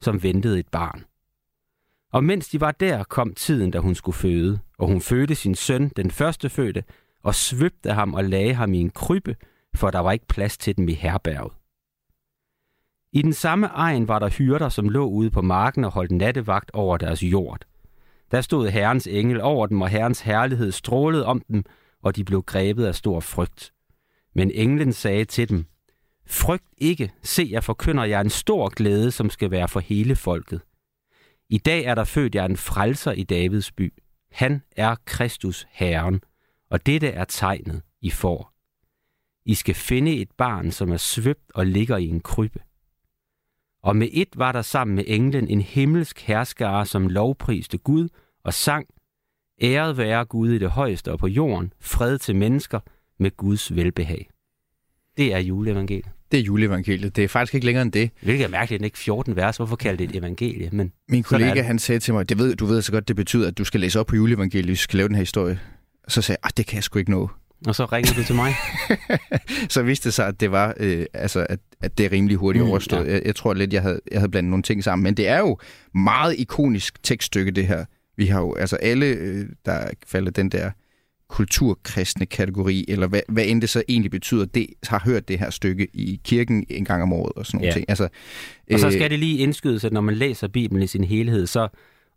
som ventede et barn. Og mens de var der, kom tiden, da hun skulle føde, og hun fødte sin søn, den første fødte, og svøbte ham og lagde ham i en krybbe, for der var ikke plads til dem i herberget. I den samme egen var der hyrder, som lå ude på marken og holdt nattevagt over deres jord. Der stod Herrens engel over dem, og Herrens herlighed strålede om dem, og de blev grebet af stor frygt. Men englen sagde til dem, Frygt ikke, se jeg forkynder jer en stor glæde, som skal være for hele folket. I dag er der født jer en frelser i Davids by. Han er Kristus Herren, og dette er tegnet, I får. I skal finde et barn, som er svøbt og ligger i en krybbe. Og med et var der sammen med englen en himmelsk herskare, som lovpriste Gud og sang, Æret være Gud i det højeste og på jorden, fred til mennesker med Guds velbehag. Det er juleevangeliet. Det er juleevangeliet. Det er faktisk ikke længere end det. Hvilket er mærkeligt, at ikke 14 vers. Hvorfor kalder det et evangelie? Men Min kollega, han sagde til mig, det ved, du ved så godt, det betyder, at du skal læse op på juleevangeliet, hvis du skal lave den her historie. Så sagde jeg, det kan jeg sgu ikke nå. Og så ringede du til mig? så viste det sig, at det var, øh, altså, at, at det er rimelig hurtigt mm, overstået. Ja. Jeg, jeg tror lidt, jeg havde, jeg havde blandet nogle ting sammen. Men det er jo meget ikonisk tekststykke, det her. Vi har jo, altså alle, øh, der falder den der kulturkristne kategori, eller hvad, hvad end det så egentlig betyder, det har hørt det her stykke i kirken en gang om året og sådan nogle ja. ting. Altså, og så skal øh, det lige indskydes, at når man læser Bibelen i sin helhed, så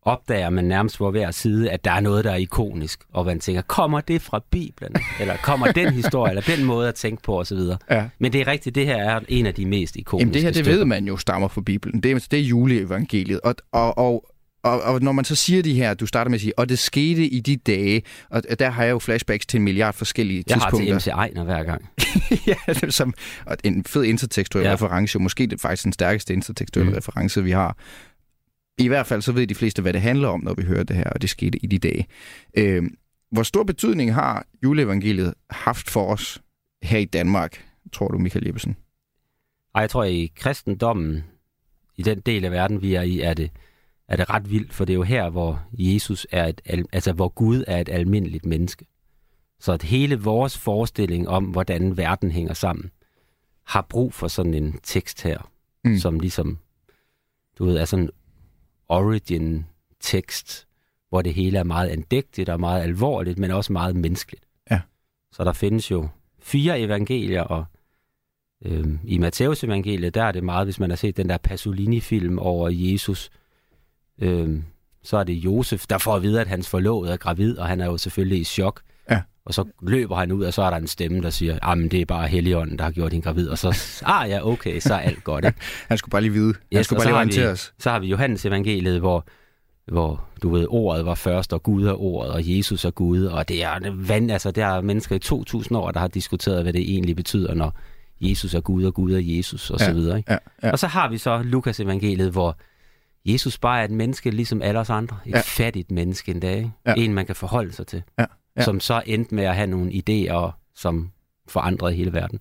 opdager man nærmest på hver side, at der er noget, der er ikonisk, og man tænker, kommer det fra Bibelen? Eller kommer den historie, eller den måde at tænke på, osv. Ja. Men det er rigtigt, det her er en af de mest ikoniske Jamen det her, det stykker. ved man jo stammer fra Bibelen. Det, er- det er juleevangeliet. Og, og, og, og, og når man så siger de her, du starter med at sige, og det skete i de dage, og der har jeg jo flashbacks til en milliard forskellige Jeg har til tidspunkter. MC Ejner hver gang. ja, det er som, og en fed intertekstuel ja. Reference, måske det er faktisk den stærkeste intertekstuelle mm. Reference, vi har. I hvert fald så ved de fleste, hvad det handler om, når vi hører det her, og det skete i de dage. Øh, hvor stor betydning har juleevangeliet haft for os her i Danmark, tror du, Michael Jeppesen? Og jeg tror, at i kristendommen, i den del af verden, vi er i, er det, er det ret vildt, for det er jo her, hvor Jesus er et, al- altså hvor Gud er et almindeligt menneske. Så at hele vores forestilling om, hvordan verden hænger sammen, har brug for sådan en tekst her, Mm. som ligesom, du ved, er sådan en origin-tekst, hvor det hele er meget andægtigt og meget alvorligt, men også meget menneskeligt. Ja. Så der findes jo fire evangelier, og øhm, i Matteus evangeliet, der er det meget, hvis man har set den der Pasolini-film over Jesus, øhm, så er det Josef, der får at vide, at hans forlovede er gravid, og han er jo selvfølgelig i chok. Ja. Og så løber han ud, og så er der en stemme, der siger, ah, men det er bare Helligånden, der har gjort hende gravid. Og så, ah ja, okay, så er alt godt. Ikke? Han skulle bare lige vide. Han Yes, skulle bare lige orientere os. Så har vi Johannes evangeliet, hvor, hvor du ved, ordet var først, og Gud er ordet, og Jesus er Gud, og det er, vand, altså, der er mennesker i 2000 år, der har diskuteret, hvad det egentlig betyder, når Jesus er Gud, og Gud er Jesus, og Ja, så videre. Ikke? Ja, ja. Og så har vi så Lukas evangeliet, hvor Jesus bare er et menneske, ligesom alle os andre. Et Ja. ja. fattigt menneske endda. Ikke? Ja. En, man kan forholde sig til. Ja, ja. Som så endte med at have nogle idéer, som forandrede hele verden.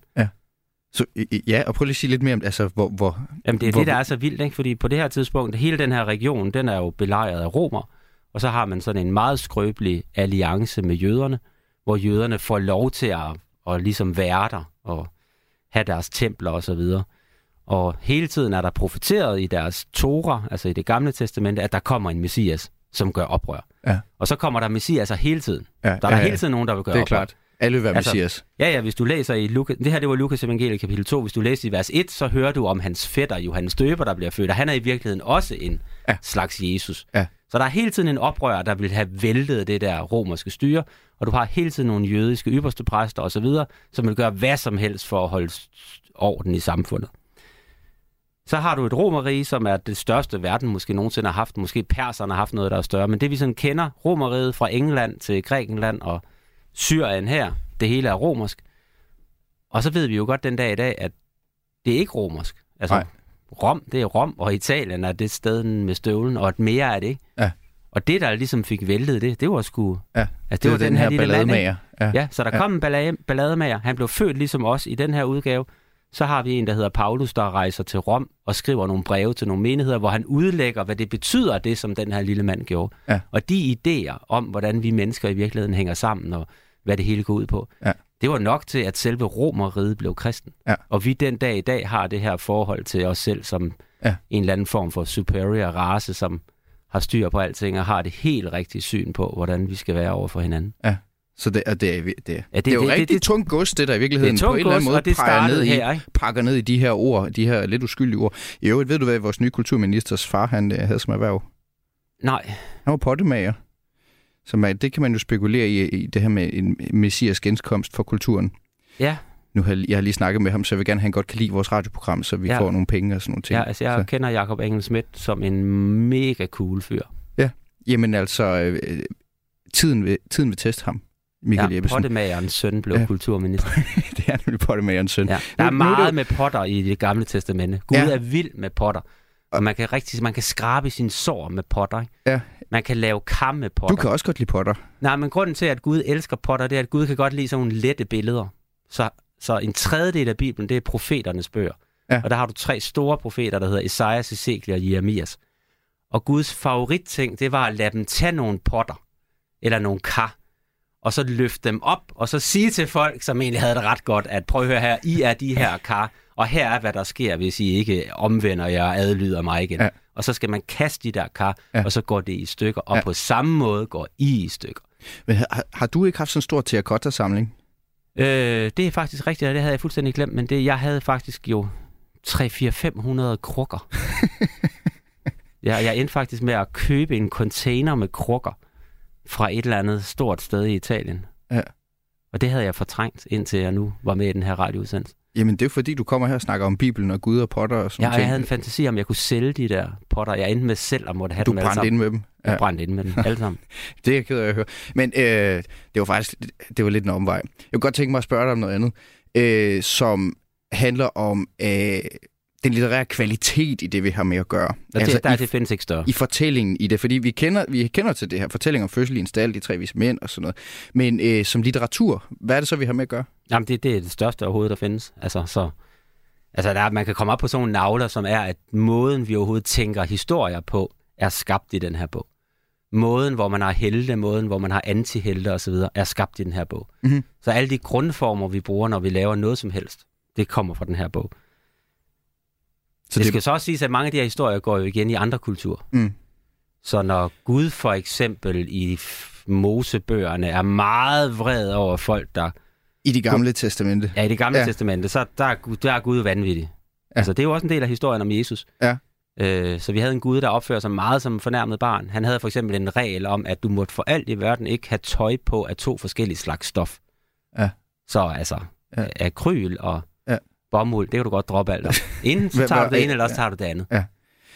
Så, i- i- ja, og prøv lige at sige lidt mere om, altså, hvor... hvor Jamen det er Hvor- det, der er så vildt, ikke? fordi på det her tidspunkt, hele den her region, den er jo belejret af romer, og så har man sådan en meget skrøbelig alliance med jøderne, hvor jøderne får lov til at, at ligesom være der og have deres templer og så videre. Og hele tiden er der profeteret i deres Torah, altså i det gamle testamente, at der kommer en messias, som gør oprør. Ja. Og så kommer der messiaser hele tiden. ja, Der er ja, der ja, hele tiden nogen, der vil gøre Det er oprør. klart. Alle vil være Altså, messias. Ja, ja, hvis du læser i Lukas, det her det var Lukas evangeliet kapitel 2, hvis du læser i vers 1, så hører du om hans fætter, Johannes Døber, der bliver født, og han er i virkeligheden også en Ja. slags Jesus. Ja. Så der er hele tiden en oprør, der vil have væltet det der romerske styre, og du har hele tiden nogle jødiske ypperste præster osv., som vil gøre hvad som helst for at holde orden i samfundet. Så har du et romerige, som er det største verden måske nogensinde har haft. Måske perserne har haft noget, der er større. Men det vi sådan kender, romeriet fra England til Grækenland og Syrien her, det hele er romersk. Og så ved vi jo godt den dag i dag, at det er ikke romersk. Altså, Nej. Rom, det er Rom, og Italien er det sted med støvlen, og et mere er det ikke. Ja. Og det, der ligesom fik væltet det, det var sgu... Ja, Altså, det, var den, her, lille mand, ikke? ballademager. Ja. Ja, så der ja. kom en ballade, ballademager. Han blev født ligesom os i den her udgave. Så har vi en, der hedder Paulus, der rejser til Rom og skriver nogle breve til nogle menigheder, hvor han udlægger, hvad det betyder, det som den her lille mand gjorde. Ja. Og de idéer om, hvordan vi mennesker i virkeligheden hænger sammen, og hvad det hele går ud på, Ja. det var nok til, at selve romeriet blev kristen. Ja. Og vi den dag i dag har det her forhold til os selv som Ja. en eller anden form for superior race, som har styr på alting og har det helt rigtige syn på, hvordan vi skal være over for hinanden. Så det, er, det, er, det, det, det- det er jo det- rigtig det- tungt gods, det der i Det virkeligheden er på en eller anden måde og det peger ned i, her, ikke? pakker ned i de her ord, de her lidt uskyldige ord. I øvrigt ved du, hvad vores nye kulturministers far han øh, havde som erhverv? Nej, Han var pottemager. Så man, det kan man jo spekulere i, i det her med en messias genkomst for kulturen. ja, Nu har jeg, har lige snakket med ham, så jeg vil gerne, at han godt kan lide vores radioprogram, så vi ja. Ja. får nogle penge og sådan nogle ting. ja altså jeg så. kender Jakob Engel Schmidt som en mega cool fyr. Jamen altså, øh, tiden, vil, tiden vil teste ham, Michael ja, Jeppesen. Pottemagerens søn blev Ja. kulturminister. det er nemlig pottemagerens søn. Ja. Der er Nu- nu er det meget med potter i det gamle testamente. Gud Ja. er vild med potter. Og man kan rigtig, man kan skrabe sin sår med potter. Ikke? Ja. Man kan lave kam med potter. Du kan også godt lide potter. Nej, men grunden til, at Gud elsker potter, det er, at Gud kan godt lide sådan nogle lette billeder. Så, så en tredjedel af Bibelen, det er profeternes bøger. Ja. Og der har du tre store profeter, der hedder Esajas, Ezekiel og Jeremias. Og Guds favoritting, det var at lade dem tage nogle potter, eller nogle kar, og så løfte dem op, og så sige til folk, som egentlig havde det ret godt, at prøv at høre her, I er de her kar, og her er, hvad der sker, hvis I ikke omvender jer og adlyder mig igen. Ja. Og så skal man kaste de der kar, Ja. og så går det i stykker, og Ja. ja. på samme måde går I i stykker. Men har, har du ikke haft sådan en stor terracotta-samling? Øh, det er faktisk rigtigt, og det havde jeg fuldstændig glemt, men det, jeg havde faktisk jo 3-4-500 krukker. Ja, jeg endte faktisk med at købe en container med krukker fra et eller andet stort sted i Italien. Ja. Og det havde jeg fortrængt, indtil jeg nu var med i den her radioudsendelse. Jamen, det er fordi, du kommer her og snakker om Bibelen og Gud og potter og sådan Ja, og ting. jeg havde en fantasi om, jeg kunne sælge de der potter. Jeg endte med selv at måtte have Du dem alle brændte sammen. ind med dem. Jeg brændte ind med dem alle sammen. Det er jeg ked af at høre. Men øh, det var faktisk det var lidt en omvej. Jeg kunne godt tænke mig at spørge dig om noget andet, øh, som handler om øh, den litterære kvalitet i det, vi har med at gøre. Og altså, det, der, i, det findes ikke større. i fortællingen i det, fordi vi kender, vi kender til det her fortælling om fødsel i en stald, de tre vise mænd og sådan noget. Men øh, som litteratur, hvad er det så, vi har med at gøre? Jamen, det, det er det største overhovedet, der findes. Altså, så, altså der, er- man kan komme op på sådan nogle navler, som er, at måden, vi overhovedet tænker historier på, er skabt i den her bog. Måden, hvor man har helte, måden, hvor man har antihelte osv., er skabt i den her bog. Mhm. Så alle de grundformer, vi bruger, når vi laver noget som helst, det kommer fra den her bog. Så det det- skal så også siges, at mange af de her historier går jo igen i andre kulturer. Mm. Så når Gud for eksempel i Mosebøgerne er meget vred over folk, der I de gamle testamente. Ja, i det gamle Ja. testamente, så der er, Gud- der er Gud vanvittig. Ja. Altså, det er jo også en del af historien om Jesus. Ja. Øh, så vi havde en Gud, der opfører sig meget som en fornærmet barn. Han havde for eksempel en regel om, at du måtte for alt i verden ikke have tøj på af to forskellige slags stof. Ja. Så altså, Ja. akryl og. Bomuld, det kan du godt droppe alt om. Enten så tager du det ene, eller også tager du det andet. Ja.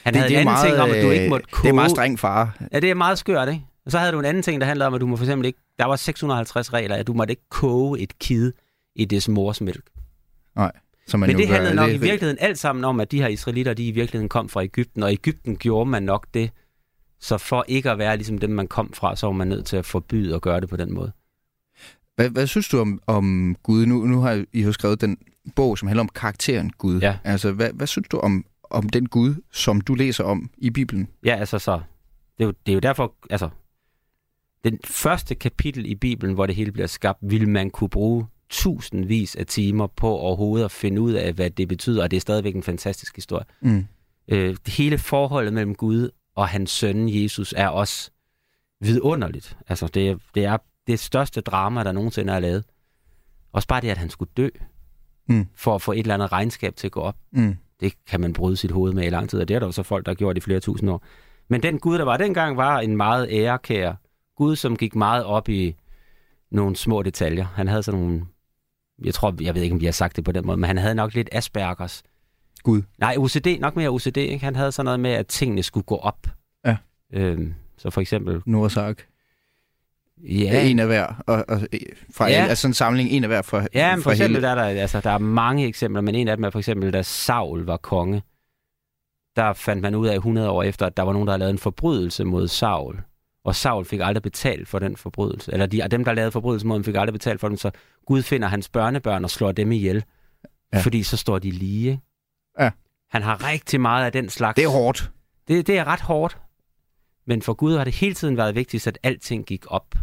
Han havde en anden ting om, at du ikke måtte koge. Det er meget streng far. Ja, det er meget skørt, ikke? Og så havde du en anden ting, der handlede om, at du må for eksempel ikke... Der var 650 regler, at du måtte ikke koge et kid i dets mors mælk. Som man Men det handlede nok i lidt- virkeligheden alt sammen om, at de her israelitter, de i virkeligheden kom fra Ægypten, og i Ægypten gjorde man nok det. Så for ikke at være ligesom dem, man kom fra, så var man nødt til at forbyde at gøre det på den måde. Hvad, hvad synes du om, om Gud? Nu, nu har I jo skrevet den bog, som handler om karakteren Gud. Ja. Altså, hvad, hvad synes du om, om den Gud, som du læser om i Bibelen? Ja, altså så... Det er jo, det er jo derfor, altså... Den første kapitel i Bibelen, hvor det hele bliver skabt, vil man kunne bruge tusindvis af timer på overhovedet at finde ud af, hvad det betyder, og det er stadigvæk en fantastisk historie. Mm. øh, hele forholdet mellem Gud og hans søn Jesus er også vidunderligt. Altså, det, er- det er det største drama, der nogensinde er lavet. Også bare det, at han skulle dø, Mm. for at få et eller andet regnskab til at gå op. Mm. Det kan man bryde sit hoved med i lang tid, og det er der jo så folk, der har gjort i flere tusind år. Men den Gud, der var dengang, var en meget ærekær Gud, som gik meget op i nogle små detaljer. Han havde sådan nogle, jeg tror, jeg ved ikke, om vi har sagt det på den måde, men han havde nok lidt Aspergers Gud. Nej, OCD, nok mere OCD. Ikke? Han havde sådan noget med, at tingene skulle gå op. Ja. Øhm, så for eksempel... Noahs ark. Ja. En af hver. Og, og, fra Ja. altså en samling, en af hver fra, ja men for eksempel, hele. der er der, altså, der er mange eksempler, men en af dem er for eksempel, da Saul var konge. Der fandt man ud af 100 år efter, at der var nogen, der havde lavet en forbrydelse mod Saul. Og Saul fik aldrig betalt for den forbrydelse. Eller de, dem, der lavede forbrydelse mod ham, fik aldrig betalt for den. Så Gud finder hans børnebørn og slår dem ihjel. Ja. Fordi så står de lige. Ja. Han har rigtig meget af den slags. Det er hårdt. Det, det er ret hårdt. Men for Gud har det hele tiden været vigtigst, at alting gik op.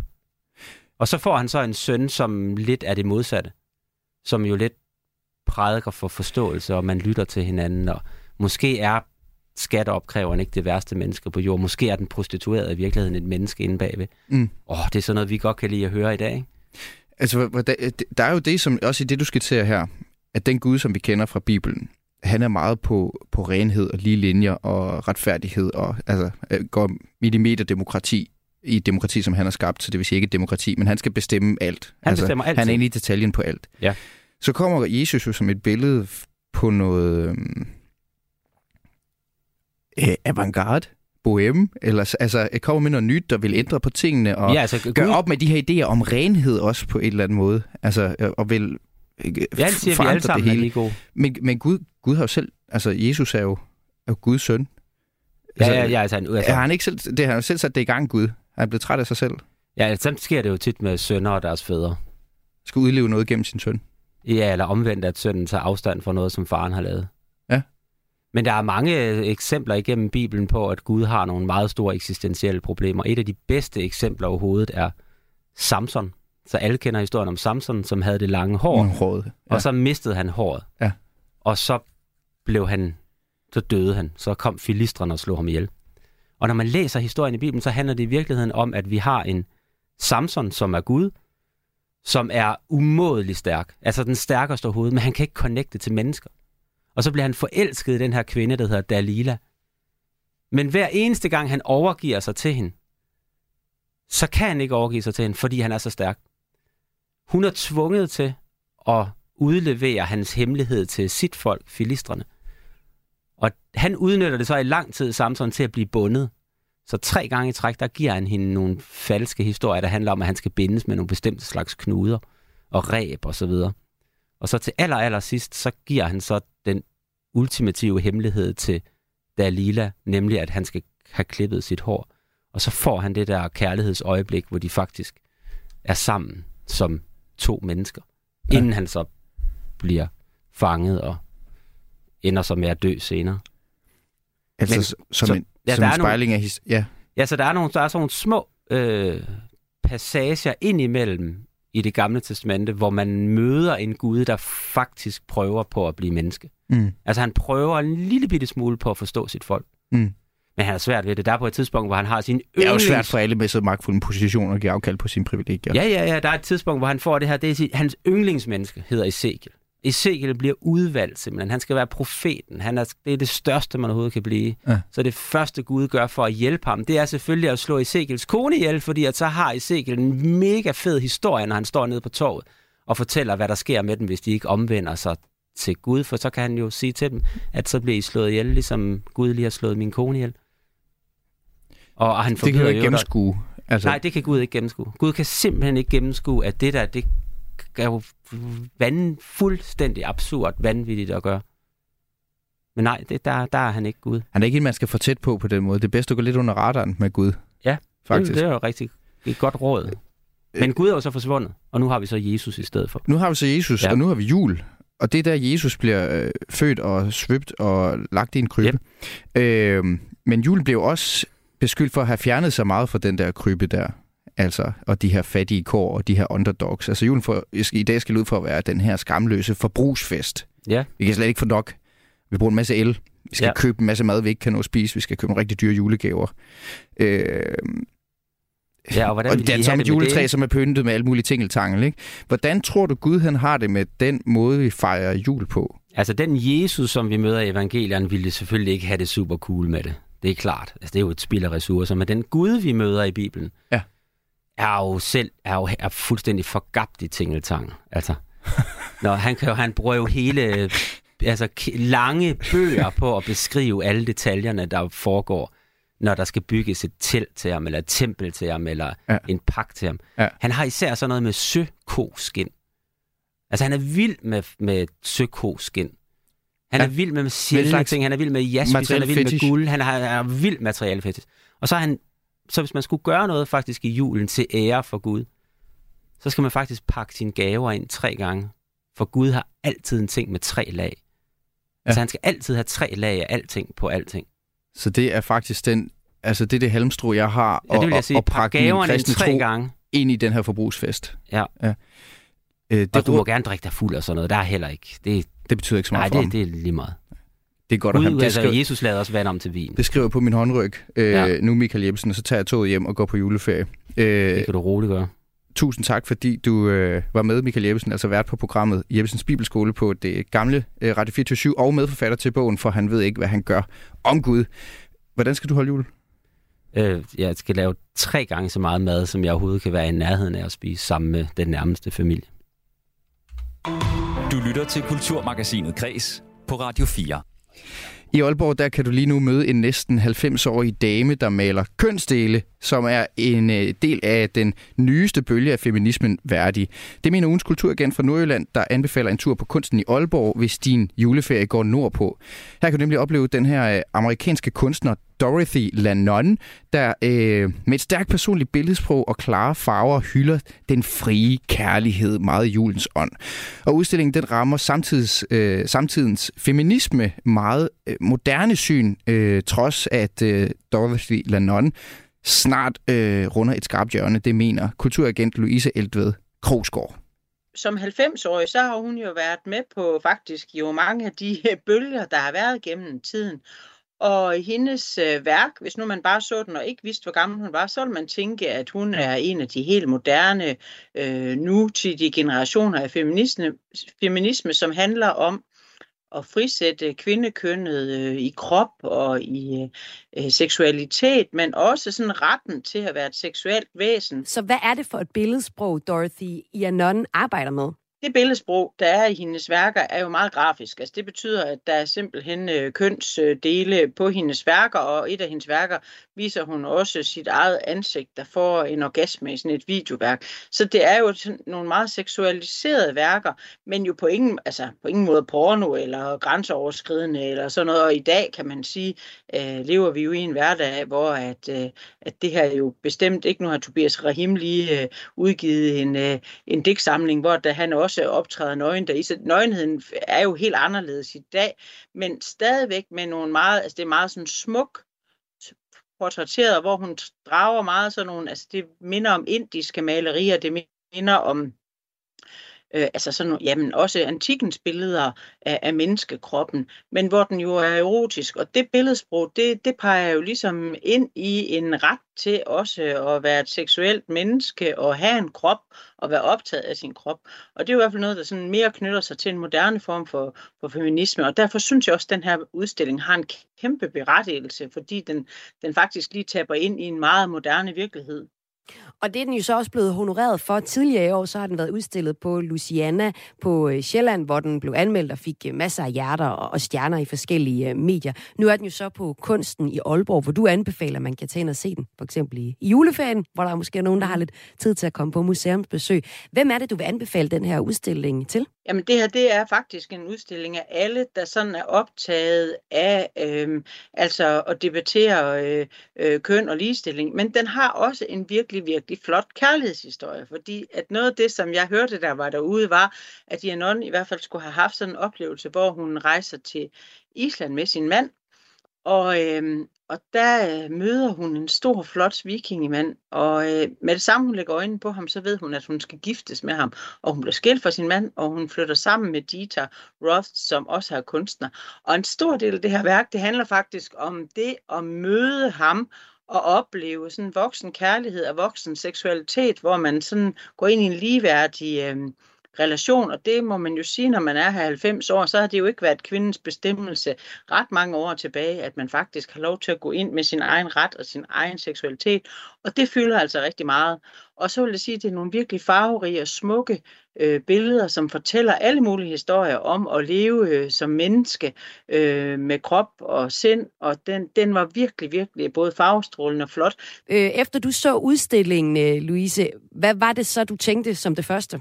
Og så får han så en søn, som lidt er det modsatte. Som jo lidt prædiker for forståelse, og man lytter til hinanden. Og måske er skatteopkræveren ikke det værste menneske på jorden. Måske er den prostituerede i virkeligheden et menneske inde bagved. Mm. Åh, det er sådan noget, vi godt kan lide at høre i dag. Ikke? Altså, der, er jo det, som også i det, du skitserer her, at den Gud, som vi kender fra Bibelen, han er meget på, på renhed og lige linjer og retfærdighed og altså, øh, går millimeterdemokrati i et demokrati, som han har skabt, så det vil sige ikke et demokrati, men han skal bestemme alt. Han bestemmer Han er inde i detaljen på alt. Ja. Så kommer Jesus jo som et billede på noget øhm, øh, avantgarde, boheme, eller altså jeg kommer med noget nyt, der vil ændre på tingene og ja, altså, gør Gud, op med de her idéer om renhed også på en eller anden måde. Altså, øh, og vil øh, ja, siger, at vi forandre alle sammen er lige gode. Men, men Gud, Gud har jo selv, altså Jesus er jo, er jo Guds søn. Ja, Altså, ja, ja, altså, han, altså, Har han ikke selv, det har han jo selv sat det i gang, Gud. Han er blevet træt af sig selv. ja, sådan sker det jo tit med sønner og deres fædre. Skal udleve noget gennem sin søn. Ja, eller omvendt, at sønnen tager afstand fra noget, som faren har lavet. Ja. Men der er mange øh, eksempler igennem Bibelen på, at Gud har nogle meget store eksistentielle problemer. Et af de bedste eksempler overhovedet er Samson. Så alle kender historien om Samson, som havde det lange hår, håret. ja. og så mistede han håret. Ja. Og så blev han, så døde han. Så kom filistrene og slog ham ihjel. Og når man læser historien i Bibelen, så handler det i virkeligheden om, at vi har en Samson, som er Gud, som er umådelig stærk. Altså den stærkeste overhovedet, men han kan ikke connecte til mennesker. Og så bliver han forelsket i den her kvinde, der hedder Dalila. Men hver eneste gang, han overgiver sig til hende, så kan han ikke overgive sig til hende, fordi han er så stærk. Hun er tvunget til at udlevere hans hemmelighed til sit folk, filistrene. Og han udnytter det så i lang tid samtidig til at blive bundet. Så tre gange i træk, der giver han hende nogle falske historier, der handler om, at han skal bindes med nogle bestemte slags knuder og ræb og så videre. Og så til aller, aller sidst, så giver han så den ultimative hemmelighed til Dalila, nemlig at han skal have klippet sit hår. Og så får han det der kærlighedsøjeblik, hvor de faktisk er sammen som to mennesker, ja. inden han så bliver fanget og ender så med at dø senere. Altså Men, som så, en, ja, som en spejling nogle, af his... Ja. ja, så der er, nogle, der er sådan nogle små øh, passager ind imellem i det gamle testamente, hvor man møder en Gud, der faktisk prøver på at blive menneske. Mm. Altså han prøver en lille bitte smule på at forstå sit folk. Mm. Men han er svært ved det. Der er på et tidspunkt, hvor han har sin yndlings... Det er jo svært for alle med så magtfulde positioner at give afkald på sine privilegier. Ja, ja, ja. Der er et tidspunkt, hvor han får det her. Det er hans yndlingsmenneske, hedder Ezekiel. Ezekiel bliver udvalgt simpelthen. Han skal være profeten. Han er, det er det største, man overhovedet kan blive. Ja. Så det første Gud gør for at hjælpe ham, det er selvfølgelig at slå Ezekiels kone ihjel, fordi at så har Ezekiel en mega fed historie, når han står nede på torvet og fortæller, hvad der sker med dem, hvis de ikke omvender sig til Gud. For så kan han jo sige til dem, at så bliver I slået ihjel, ligesom Gud lige har slået min kone ihjel. Og, og han det kan jo ikke gennemskue. Altså... Nej, det kan Gud ikke gennemskue. Gud kan simpelthen ikke gennemskue, at det der, det er jo vand, fuldstændig absurd vanvittigt at gøre. Men nej, det, der, der er han ikke Gud. Han er ikke en, man skal få tæt på på den måde. Det er bedst at gå lidt under radaren med Gud. Ja, faktisk. Det, det er jo rigtig et godt råd. Men Gud er jo så forsvundet, og nu har vi så Jesus i stedet for. Nu har vi så Jesus, ja. og nu har vi jul. Og det er der, Jesus bliver øh, født og svøbt og lagt i en krybe. Yep. Øh, men julen blev også beskyldt for at have fjernet sig meget fra den der krybe der. Altså, og de her fattige kår og de her underdogs. Altså julen for, i dag skal ud for at være den her skamløse forbrugsfest. Ja. Vi kan slet ikke få nok. Vi bruger en masse el. Vi skal ja. købe en masse mad, vi ikke kan nå at spise. Vi skal købe nogle rigtig dyre julegaver. Øh, Ja, og hvordan og det er som et juletræ, det? som er pyntet med alle mulige tingeltangel. Ikke? Hvordan tror du, Gud han har det med den måde, vi fejrer jul på? Altså, den Jesus, som vi møder i evangelierne, ville selvfølgelig ikke have det super cool med det. Det er klart. Altså, det er jo et spild af ressourcer. Men den Gud, vi møder i Bibelen, ja. Er jo selv er jo, er fuldstændig forgabt i tingeltang. Altså, når han, kan, han bruger jo hele altså, lange bøger på at beskrive alle detaljerne, der foregår, når der skal bygges et telt til ham, eller et tempel til ham, eller ja. en pagt til ham. Ja. Han har især sådan noget med søkoskin. Altså, han er vild med, med søkoskin. Han ja. er vild med sjældne ting, han er vild med jaspis, han er vild fetish. med guld, han er, han er vild materialefetish. Og så er han, så hvis man skulle gøre noget faktisk i julen til ære for Gud, så skal man faktisk pakke sine gaver ind tre gange. For Gud har altid en ting med tre lag. Ja. Så han skal altid have tre lag af alting på alting. Så det er faktisk den, altså det er det halmstrå, jeg har, ja, det vil jeg sige, og pakke gaverne ind tre gange. ind i den her forbrugsfest. Ja. ja. Øh, det og du må gerne drikke dig fuld og sådan noget. Der er heller ikke. Det, det betyder ikke så meget Nej, for det, det er lige meget. Det er godt Gud, at have. Det altså, Jesus lavede også vand om til vin. Det skriver på min håndryg. Øh, ja. Nu Michael Jebsen, og så tager jeg toget hjem og går på juleferie. Øh, det kan du roligt gøre. Tusind tak, fordi du øh, var med, Michael Jeppesen, altså vært på programmet Jeppesens Bibelskole på det gamle øh, Radio 24 og medforfatter til bogen, for han ved ikke, hvad han gør om Gud. Hvordan skal du holde jul? Øh, jeg skal lave tre gange så meget mad, som jeg overhovedet kan være i nærheden af at spise sammen med den nærmeste familie. Du lytter til Kulturmagasinet Kres på Radio 4. I Aalborg der kan du lige nu møde en næsten 90-årig dame, der maler kønsdele, som er en øh, del af den nyeste bølge af feminismen værdig. Det mener ugens kulturagent fra Nordjylland, der anbefaler en tur på kunsten i Aalborg, hvis din juleferie går nordpå. Her kan du nemlig opleve den her øh, amerikanske kunstner Dorothy Lannon, der øh, med et stærkt personligt billedsprog og klare farver hylder den frie kærlighed meget i julens ånd. Og udstillingen den rammer samtids, øh, samtidens feminisme meget øh, moderne syn, øh, trods at øh, Dorothy Lannon snart øh, runder et skarpt hjørne. Det mener kulturagent Louise Eltved Krogsgaard som 90-årig, så har hun jo været med på faktisk jo mange af de øh, bølger, der har været gennem tiden. Og hendes øh, værk, hvis nu man bare så den og ikke vidste, hvor gammel hun var, så ville man tænke, at hun er en af de helt moderne, øh, nutidige generationer af feminisme, feminisme, som handler om at frisætte kvindekønnet øh, i krop og i øh, seksualitet, men også sådan retten til at være et seksuelt væsen. Så hvad er det for et billedsprog, Dorothy Ianon arbejder med? Det billedsprog, der er i hendes værker, er jo meget grafisk. Altså, det betyder, at der er simpelthen øh, kønsdele på hendes værker, og et af hendes værker viser hun også sit eget ansigt, der får en orgasme i sådan et videoværk. Så det er jo sådan nogle meget seksualiserede værker, men jo på ingen, altså, på ingen måde porno eller grænseoverskridende eller sådan noget. Og i dag kan man sige, øh, lever vi jo i en hverdag, hvor at, øh, at det her jo bestemt ikke, nu har Tobias Rahim lige øh, udgivet en, øh, en digtsamling, hvor der han også også optræder nøgen der i. Så nøgenheden er jo helt anderledes i dag, men stadigvæk med nogle meget, altså det er meget sådan smuk portrætteret, hvor hun drager meget sådan nogle, altså det minder om indiske malerier, det minder om øh, altså sådan, jamen også antikens billeder af, af menneskekroppen, men hvor den jo er erotisk. Og det billedsprog, det, det peger jo ligesom ind i en ret til også at være et seksuelt menneske og have en krop og være optaget af sin krop. Og det er jo i hvert fald noget, der sådan mere knytter sig til en moderne form for, for feminisme. Og derfor synes jeg også, at den her udstilling har en kæmpe berettigelse, fordi den, den faktisk lige taber ind i en meget moderne virkelighed. Og det er den jo så også blevet honoreret for. Tidligere i år, så har den været udstillet på Luciana på øh, Sjælland, hvor den blev anmeldt og fik øh, masser af hjerter og stjerner i forskellige øh, medier. Nu er den jo så på Kunsten i Aalborg, hvor du anbefaler, at man kan tage ind og se den. For eksempel i, juleferien, hvor der er måske nogen, der har lidt tid til at komme på museumsbesøg. Hvem er det, du vil anbefale den her udstilling til? Jamen det her, det er faktisk en udstilling af alle, der sådan er optaget af øh, altså at debattere øh, øh, køn og ligestilling. Men den har også en virkelig, virkelig flot kærlighedshistorie, fordi at noget af det, som jeg hørte, der var derude, var, at Janon i hvert fald skulle have haft sådan en oplevelse, hvor hun rejser til Island med sin mand, og, øh, og der øh, møder hun en stor, flot vikingemand, og øh, med det samme hun lægger øjnene på ham, så ved hun, at hun skal giftes med ham. Og hun bliver skilt fra sin mand, og hun flytter sammen med Dieter Roth, som også er kunstner. Og en stor del af det her værk, det handler faktisk om det at møde ham, og opleve sådan voksen kærlighed og voksen seksualitet, hvor man sådan går ind i en ligeværdig øh, relation, og det må man jo sige, når man er 90 år, så har det jo ikke været kvindens bestemmelse ret mange år tilbage, at man faktisk har lov til at gå ind med sin egen ret og sin egen seksualitet, og det fylder altså rigtig meget. Og så vil jeg sige, at det er nogle virkelig farverige og smukke øh, billeder, som fortæller alle mulige historier om at leve øh, som menneske øh, med krop og sind, og den, den var virkelig, virkelig både farvestrålende og flot. Øh, efter du så udstillingen, øh, Louise, hvad var det så, du tænkte som det første?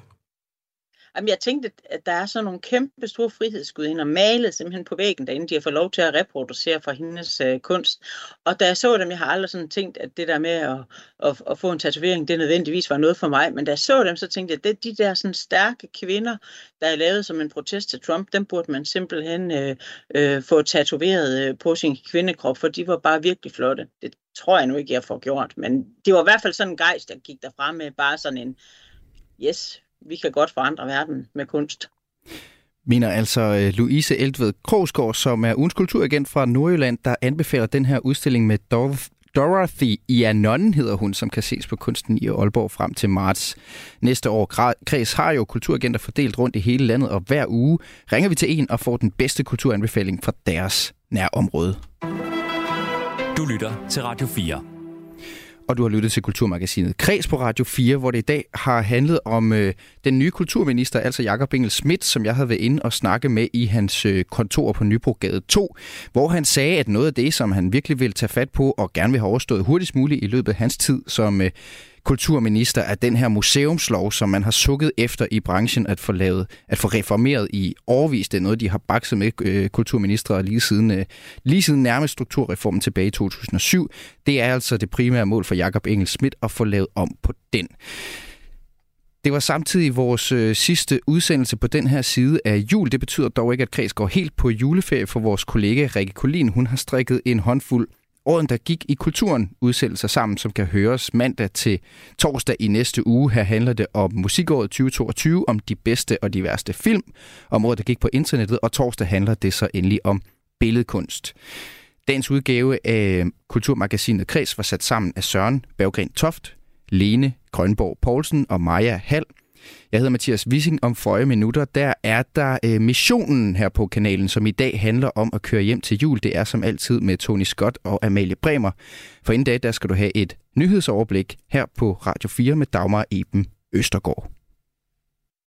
Jamen, jeg tænkte, at der er sådan nogle kæmpe store frihedsgudinder malet simpelthen på væggen derinde. De har fået lov til at reproducere fra hendes øh, kunst. Og da jeg så dem, jeg har aldrig sådan tænkt, at det der med at, at, at få en tatovering, det nødvendigvis var noget for mig. Men da jeg så dem, så tænkte jeg, at det, de der sådan stærke kvinder, der er lavet som en protest til Trump, dem burde man simpelthen øh, øh, få tatoveret øh, på sin kvindekrop, for de var bare virkelig flotte. Det tror jeg nu ikke, jeg får gjort. Men det var i hvert fald sådan en gejst, der gik derfra med bare sådan en, yes, vi kan godt forandre verden med kunst. Mener altså øh, Louise Eltved Krogsgaard, som er ugens kulturagent fra Nordjylland, der anbefaler den her udstilling med Dorothy Ianon hedder hun, som kan ses på kunsten i Aalborg frem til marts næste år. Kreds har jo kulturagenter fordelt rundt i hele landet, og hver uge ringer vi til en og får den bedste kulturanbefaling fra deres nærområde. Du lytter til Radio 4 og du har lyttet til Kulturmagasinet Kreds på Radio 4, hvor det i dag har handlet om øh, den nye kulturminister, altså Jakob Engel Schmidt, som jeg havde været inde og snakke med i hans øh, kontor på Nybrogade 2, hvor han sagde, at noget af det, som han virkelig vil tage fat på og gerne vil have overstået hurtigst muligt i løbet af hans tid som øh, kulturminister, at den her museumslov, som man har sukket efter i branchen at få lavet, at få reformeret i årvis, det er noget, de har bakset med øh, kulturministre lige siden, øh, lige siden nærmest strukturreformen tilbage i 2007. Det er altså det primære mål for Jakob Engel Schmidt at få lavet om på den. Det var samtidig vores øh, sidste udsendelse på den her side af jul. Det betyder dog ikke, at Kreds går helt på juleferie for vores kollega Rikke Kolin. Hun har strikket en håndfuld året, der gik i kulturen, udsendelser sammen, som kan høres mandag til torsdag i næste uge. Her handler det om musikåret 2022, om de bedste og de værste film, om året, der gik på internettet, og torsdag handler det så endelig om billedkunst. Dagens udgave af Kulturmagasinet Kreds var sat sammen af Søren Berggren Toft, Lene Grønborg Poulsen og Maja Hall. Jeg hedder Mathias Wissing. Om føje minutter, der er der øh, missionen her på kanalen, som i dag handler om at køre hjem til jul. Det er som altid med Tony Scott og Amalie Bremer. For inden dag, der skal du have et nyhedsoverblik her på Radio 4 med Dagmar Eben Østergaard.